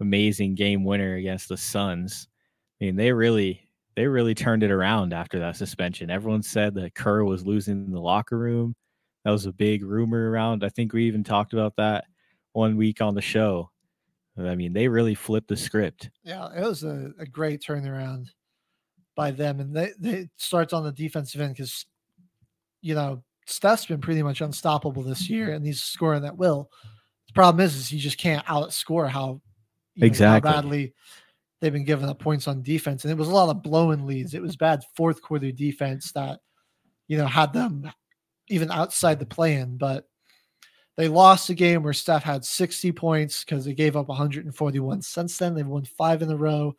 amazing game winner against the Suns. I mean, they really they really turned it around after that suspension. Everyone said that Kerr was losing the locker room. That was a big rumor around. I think we even talked about that one week on the show. I mean, they really flipped the script. Yeah, it was a, a great turnaround by them, and they they it starts on the defensive end because you know Steph's been pretty much unstoppable this year, and he's scoring at will. The problem is, is he just can't outscore how you know, how Exactly. badly they've been giving up points on defense, and it was a lot of blowing leads. It was bad fourth quarter defense that you know had them even outside the play-in, but they lost a game where Steph had 60 points because they gave up 141. Since then, they've won five in a row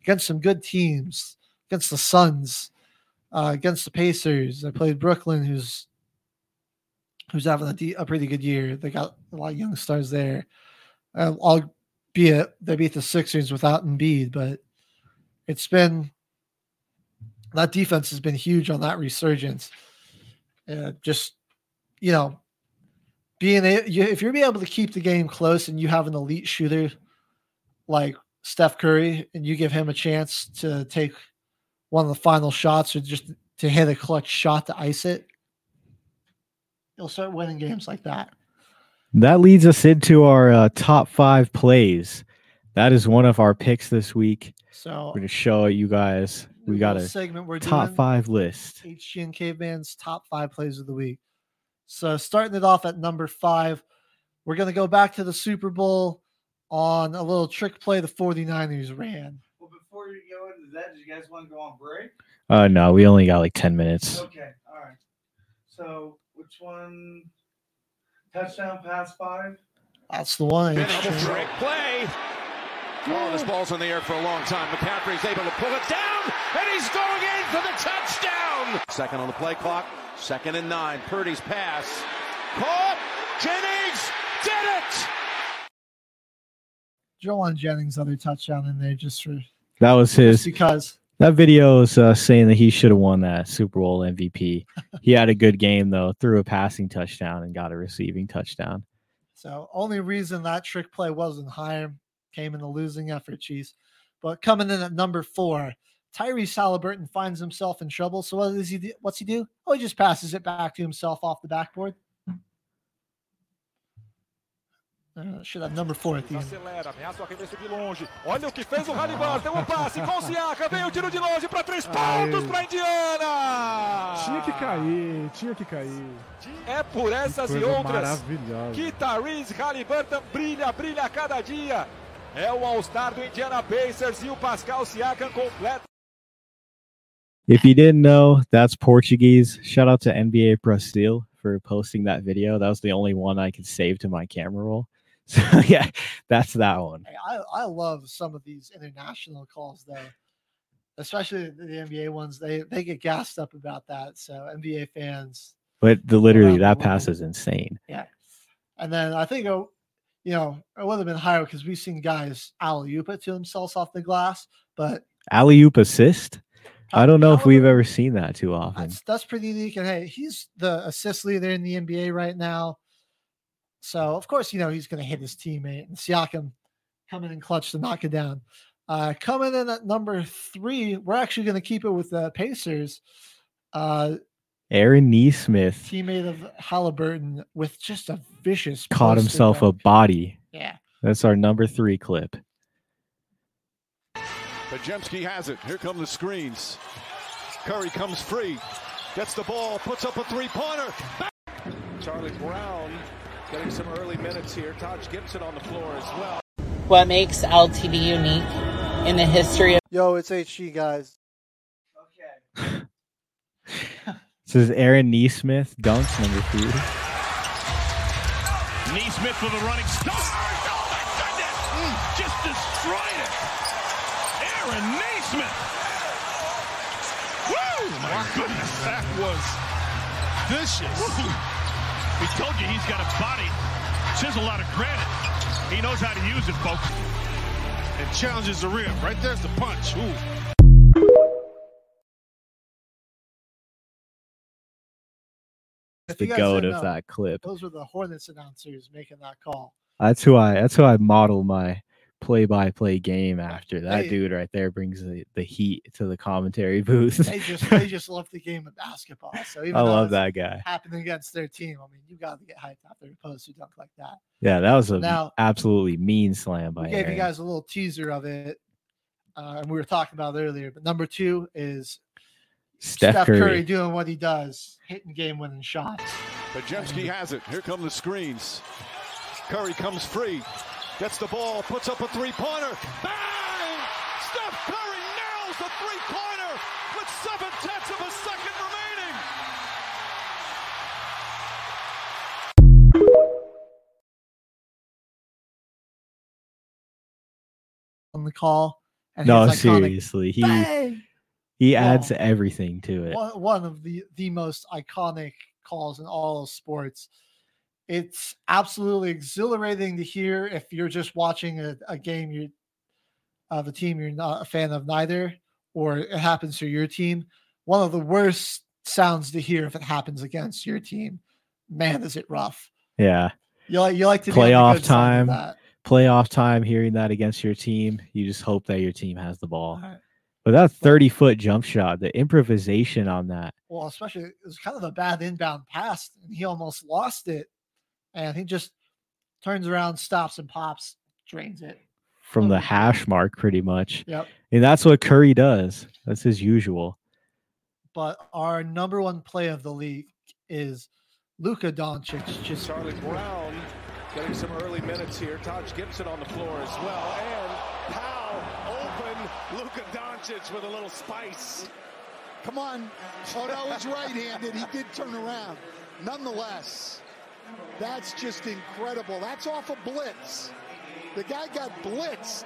against some good teams, against the Suns, uh, against the Pacers. They played Brooklyn, who's who's having a, de- a pretty good year. They got a lot of young stars there. Uh, albeit they beat the Sixers without Embiid, but it's been that defense has been huge on that resurgence. Uh, just you know, being a, if you're be able to keep the game close and you have an elite shooter like Steph Curry and you give him a chance to take one of the final shots or just to hit a clutch shot to ice it, you'll start winning games like that. That leads us into our uh, top five plays. That is one of our picks this week. So We're going to show you guys. We got a segment we're top doing. five list. HG and Caveman's top five plays of the week. So starting it off at number five, we're going to go back to the Super Bowl on a little trick play the 49ers ran. Well, before you go into that, do you guys want to go on break? Uh, no, we only got like 10 minutes. Okay, all right. So which one? Touchdown, pass five. That's the one. Double HG. trick play. Oh, this ball's in the air for a long time. McCaffrey's able to pull it down, and he's going in for the touchdown. Second on the play clock. Second and nine. Purdy's pass. Caught. Jennings did it. Jauan Jennings other touchdown in there just for That was just his. because That video is uh, saying that he should have won that Super Bowl MVP. he had a good game though, threw a passing touchdown and got a receiving touchdown. So only reason that trick play wasn't higher came in the losing effort, Chiefs. But coming in at number four, Tyrese Halliburton finds himself in trouble. So what does he do? What's he do? Oh, he just passes it back to himself off the backboard. Uh, should have number four at the end. Acelera, ameaça o arremesso de longe. Olha o que fez o Hannibal. Deu um passe com o Siaka. Veio o tiro de longe para três pontos para Indiana. Tinha que cair, tinha que cair. É por essas e outras que Tyrese Halliburton brilha, brilha a cada dia. É o All-Star do Indiana Pacers e o Pascal Siakam completa. If you didn't know, that's Portuguese. Shout out to NBA Brazil for posting that video. That was the only one I could save to my camera roll. So yeah, that's that one. I, I love some of these international calls though, especially the NBA ones. They they get gassed up about that. So NBA fans, But the literally that pass is insane. yeah. And then I think oh, you know it would have been higher because we've seen guys alley oop it to themselves off the glass, but Alley oop assist. I don't know if we've ever seen that too often. that's that's pretty unique. And hey, he's the assist leader in the NBA right now. So of course, you know he's going to hit his teammate and Siakam coming in clutch to knock it down. Uh, coming in at number three, we're actually going to keep it with the Pacers. Uh, Aaron Nesmith teammate of Halliburton with just a vicious caught post himself a body. Yeah. That's our number three clip. Podziemski has it. Here come the screens. Curry comes free. Gets the ball. Puts up a three-pointer. Charlie Brown getting some early minutes here. Taj Gibson on the floor as well. What makes LTD unique in the history of Yo, it's HG guys. Okay. this is Aaron Nesmith, dunk number three. Nesmith with a running start. Oh my goodness! Mm. Just destroyed it. Aaron Nesmith. Oh, Woo! My goodness, that was vicious. We told you he's got a body. Chisel out of granite. He knows how to use it, folks. And challenges the rim. Right there's the punch. Ooh. If The goat didn't of know, that clip. Those were the Hornets announcers making that call. That's who I. That's who I model my play-by-play game after that They- dude right there brings the, the heat to the commentary booth. They just they just love the game of basketball. So even I love that guy. happening against their team, I mean, you got to get hyped after a post who dunk like that. Yeah, that was a Now- absolutely mean slam by We gave you guys a little teaser of it, uh, and we were talking about it earlier. But number two is Steph, Curry. doing what he does, hitting game-winning shots. Podziemski has it. Here come the screens. Curry comes free. Gets the ball, puts up a three-pointer. Bang! Steph Curry nails the three-pointer with seven tenths of a second remaining. on the call. And No, iconic seriously, he bang! he Well, adds everything to it. one, one of the the most iconic calls in all of sports. It's absolutely exhilarating to hear if you're just watching a, a game you of a team you're not a fan of neither, or it happens to your team. One of the worst sounds to hear if it happens against your team. Man, is it rough. Yeah. You like you like to Playoff good side of time. Playoff time, hearing that against your team, you just hope that your team has the ball. Right. But that 30 foot jump shot, the improvisation on that. Well, especially it was kind of a bad inbound pass, and he almost lost it. And he just turns around, stops, and pops, drains it. from the hash mark pretty much. Yep. And that's what Curry does. That's his usual. But our number one play of the league is Luka Doncic. Just Charlie Brown getting some early minutes here. Taj Gibson on the floor as well. And Powell open. Luka Doncic with a little spice. Come on. Oh, that was right-handed. He did turn around. Nonetheless, that's just incredible. That's off a blitz. The guy got blitzed.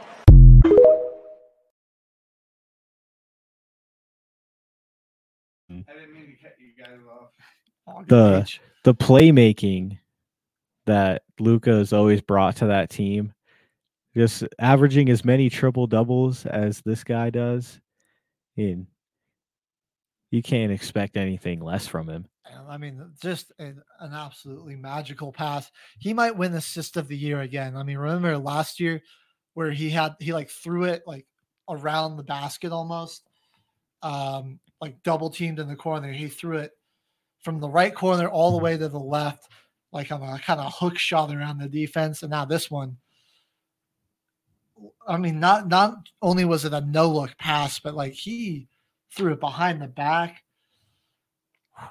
I didn't mean to cut you guys off. The the playmaking that Luka has always brought to that team, just averaging as many triple doubles as this guy does, and you can't expect anything less from him. I mean, just an, an absolutely magical pass. He might win assist of the year again. I mean, remember last year where he had he like threw it like around the basket almost, um, like double teamed in the corner. He threw it from the right corner all the way to the left, like on a kind of hook shot around the defense. And now this one, I mean, not not only was it a no look pass, but like he threw it behind the back.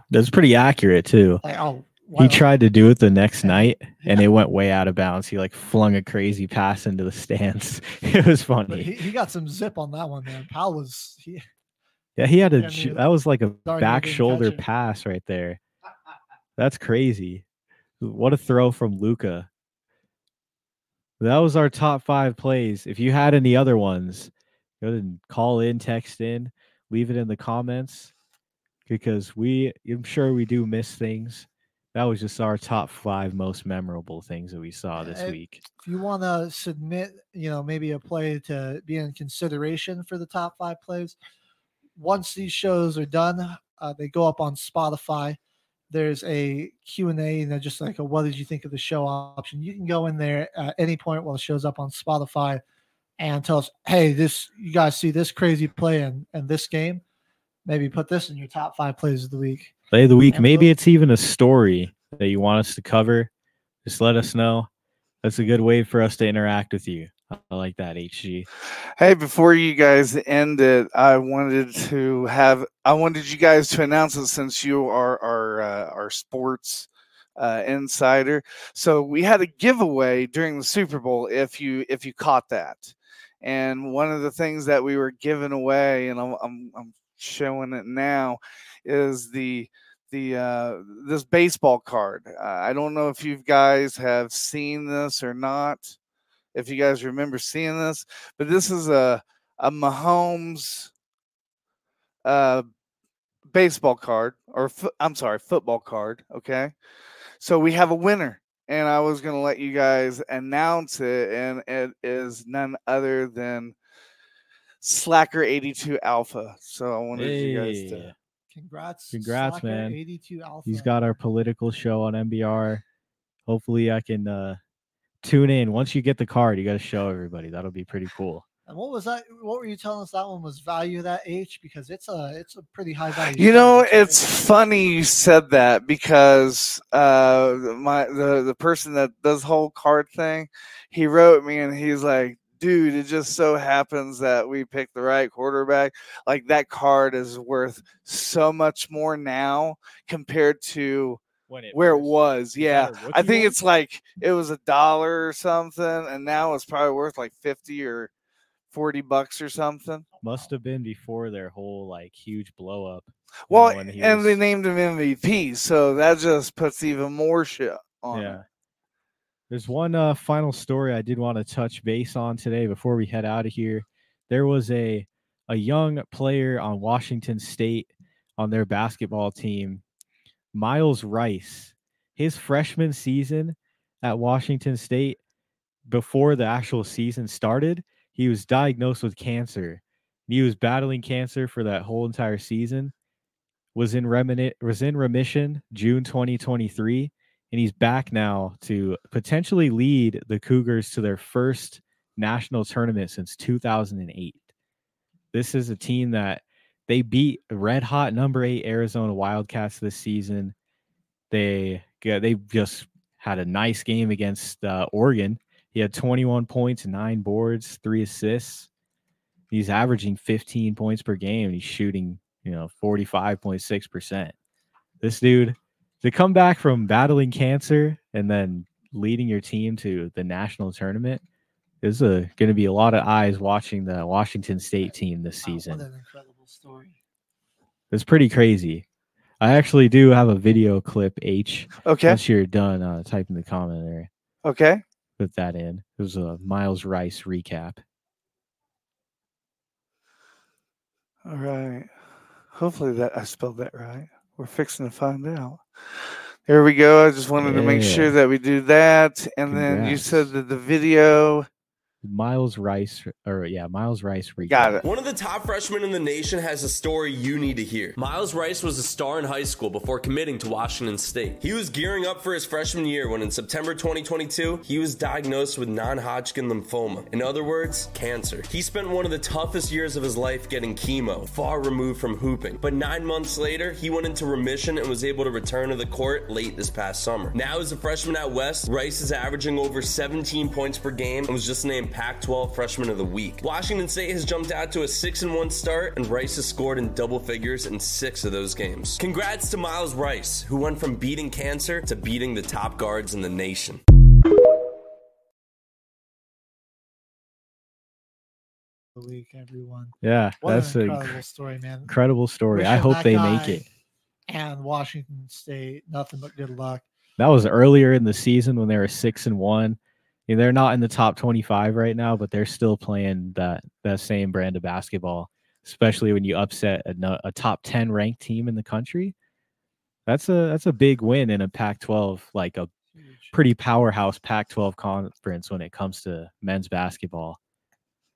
That's pretty accurate too. Like, oh, He tried to do it the next night and it went way out of bounds. He like flung a crazy pass into the stands. It was funny. he, he got some zip on that one, man. Powell was he Yeah, he had a Yeah, I mean, that was like a sorry back shoulder pass right there. That's crazy. What a throw from Luka. That was our top five plays. If you had any other ones, go ahead and call in, text in, leave it in the comments because we I'm sure we do miss things. That was just our top five most memorable things that we saw this Uh, week. if you want to submit, you know, maybe a play to be in consideration for the top five plays, once these shows are done, uh, they go up on Spotify. There's a Q&A, you know, just like a what did you think of the show option. You can go in there at any point while it shows up on Spotify and tell us, hey, this you guys see this crazy play and and this game. Maybe put this in your top five plays of the week. Play of the week. And Maybe we'll- it's even a story that you want us to cover. Just let us know. That's a good way for us to interact with you. I like that, HG. Hey, before you guys end it, I wanted to have I wanted you guys to announce it since you are our uh, our sports uh, insider. So we had a giveaway during the Super Bowl. If you if you caught that, and one of the things that we were giving away, and I'm I'm, I'm showing it now, is the the uh, this baseball card. Uh, I don't know if you guys have seen this or not if you guys remember seeing this, but this is a a Mahomes uh baseball card or fo- I'm sorry, football card, okay? So we have a winner and I was going to let you guys announce it and it is none other than Slacker 82 Alpha. So I wanted you guys to Congrats. Congrats, Slacker man. 82 Alpha. He's got our political show on MBR. Hopefully, I can uh, tune in. Once you get the card, you got to show everybody. That'll be pretty cool. And what was that? What were you telling us that one was value that H? Because it's a it's a pretty high value. You know, card. it's funny you said that because uh my the the person that does whole card thing, he wrote me and he's like, dude, it just so happens that we picked the right quarterback. Like that card is worth so much more now compared to When it where it was. Yeah. I think one? it's like it was a dollar or something, and now it's probably worth like 50 or 40 bucks or something. Must have been before their whole like huge blow up. know, Well, and was- they named him MVP, so that just puts even more shit on yeah. it. There's one uh, final story I did want to touch base on today before we head out of here. There was a a young player on Washington State on their basketball team, Myles Rice. His freshman season at Washington State, before the actual season started, he was diagnosed with cancer. He was battling cancer for that whole entire season. Was in remini- was in remission June 2023 and he's back now to potentially lead the Cougars to their first national tournament since 2008. This is a team that they beat red hot number 8 Arizona Wildcats this season. They they just had a nice game against uh, Oregon. He had 21 points, 9 boards, 3 assists. He's averaging 15 points per game. and He's shooting, you know, 45.6%. This dude to come back from battling cancer and then leading your team to the national tournament is a going to be a lot of eyes watching the Washington State team this What season. an incredible story. It's pretty crazy. I actually do have a video clip H. Okay. Once you're done uh, typing the comment there, Okay. put that in. It was a Myles Rice recap. All right. Hopefully that I spelled that right. We're fixing to find out. There we go. I just wanted to make sure that we do that. And then you said that the video. Myles Rice, or yeah, Myles Rice recap. Got it. One of the top freshmen in the nation has a story you need to hear. Myles Rice was a star in high school before committing to Washington State. He was gearing up for his freshman year when in September 2022, he was diagnosed with non-Hodgkin lymphoma. In other words, cancer. He spent one of the toughest years of his life getting chemo, far removed from hooping. But nine months later, he went into remission and was able to return to the court late this past summer. Now as a freshman at West, Rice is averaging over 17 points per game and was just named Pac-12 Freshman of the Week. Washington State has jumped out to a 6 and 1 start and Rice has scored in double figures in 6 of those games. Congrats to Myles Rice, who went from beating cancer to beating the top guards in the nation. The week, everyone. Yeah, What that's an a incredible story, man. incredible story. I hope they make it. And Washington State, nothing but good luck. That was earlier in the season when they were six and one. They're not in the top twenty-five right now, but they're still playing that that same brand of basketball. Especially when you upset a, a top ten ranked team in the country. That's a that's a big win in a Pac-12, like a pretty powerhouse Pac-12 conference when it comes to men's basketball.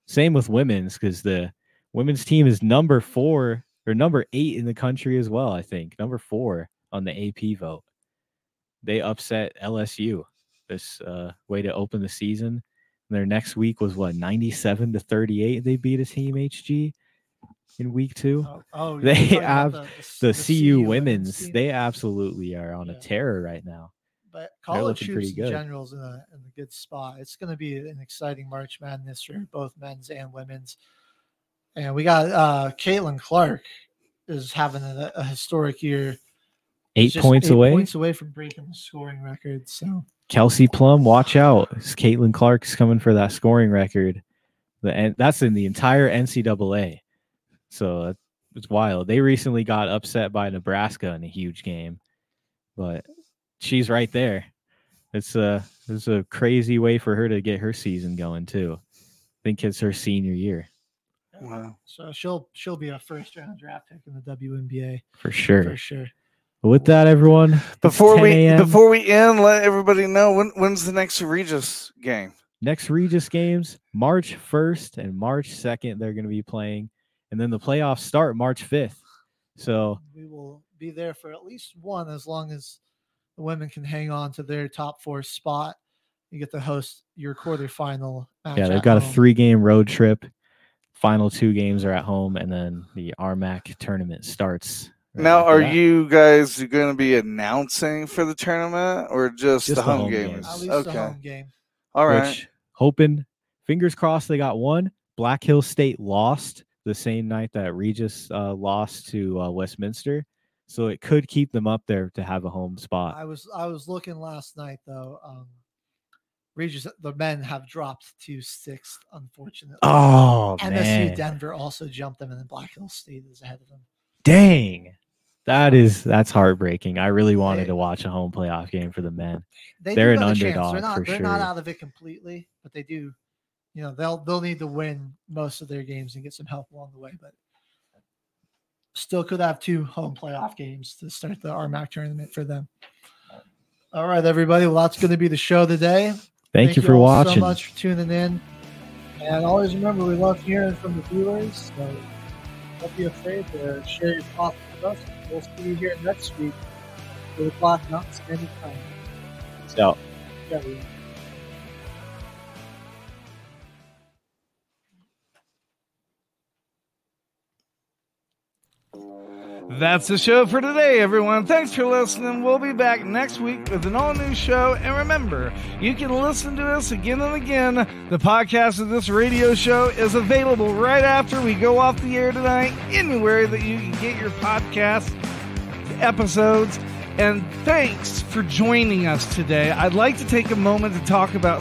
Same with women's because the women's team is number four or number eight in the country as well. I think number four on the AP vote. They upset LSU this uh, way to open the season. And their next week was what 97 to 38. They beat a team HG in week two. Oh, oh, they have the- the, the CU, CU women's. team? They absolutely are on a terror right now. But college hoops pretty in good. general is in a, in a good spot. It's going to be an exciting March Madness for both men's and women's. And we got uh Caitlin Clark is having a, a historic year. Eight points away? Points away from breaking the scoring record. So Kelsey Plum, watch out. Caitlin Clark's coming for that scoring record. The and that's in the entire NCAA. So it's wild. They recently got upset by Nebraska in a huge game, but she's right there. It's a it's a crazy way for her to get her season going too. I think it's her senior year Wow. so she'll she'll be a first round draft pick in the WNBA for sure. For sure. But with that, everyone, Before we before we end, let everybody know when when's the next Regis game. next Regis games, March 1st and March 2nd, they're going to be playing. And then the playoffs start March 5th. So We will be there for at least one as long as the women can hang on to their top four spot. you get to host your quarterfinal match. Yeah, they've at got a three game road trip. Final two games are at home, and then the RMAC tournament starts. Right Now, are that. you guys going to be announcing for the tournament or just, Just the the home, home games? games. At least okay. the home game. All right. Which, hoping, fingers crossed, they got one. Black Hills State lost the same night that Regis uh, lost to uh, Westminster, so it could keep them up there to have a home spot. I was I was looking last night though. Um, Regis, the men have dropped to sixth, unfortunately. Oh, MSU man. Denver also jumped them, and then Black Hills State is ahead of them. Dang, that is that's heartbreaking. I really wanted to watch a home playoff game for the men. They They're an underdog They're not for they're sure. not out of it completely, but they do. You know they'll they'll need to win most of their games and get some help along the way, but still could have two home playoff games to start the RMAC tournament for them. All right, everybody. Well, that's going to be the show today. Thank you for all so watching. much for tuning in. And always remember, we love hearing from the viewers. So don't be afraid to share your thoughts with us. We'll see you here next week, 8 o'clock Mountain Standard Time. So. Yeah, we- That's the show for today, everyone. Thanks for listening. We'll be back next week with an all new show. And remember, you can listen to us again and again. The podcast of this radio show is available right after we go off the air tonight, anywhere that you can get your podcast episodes. And thanks for joining us today. I'd like to take a moment to talk about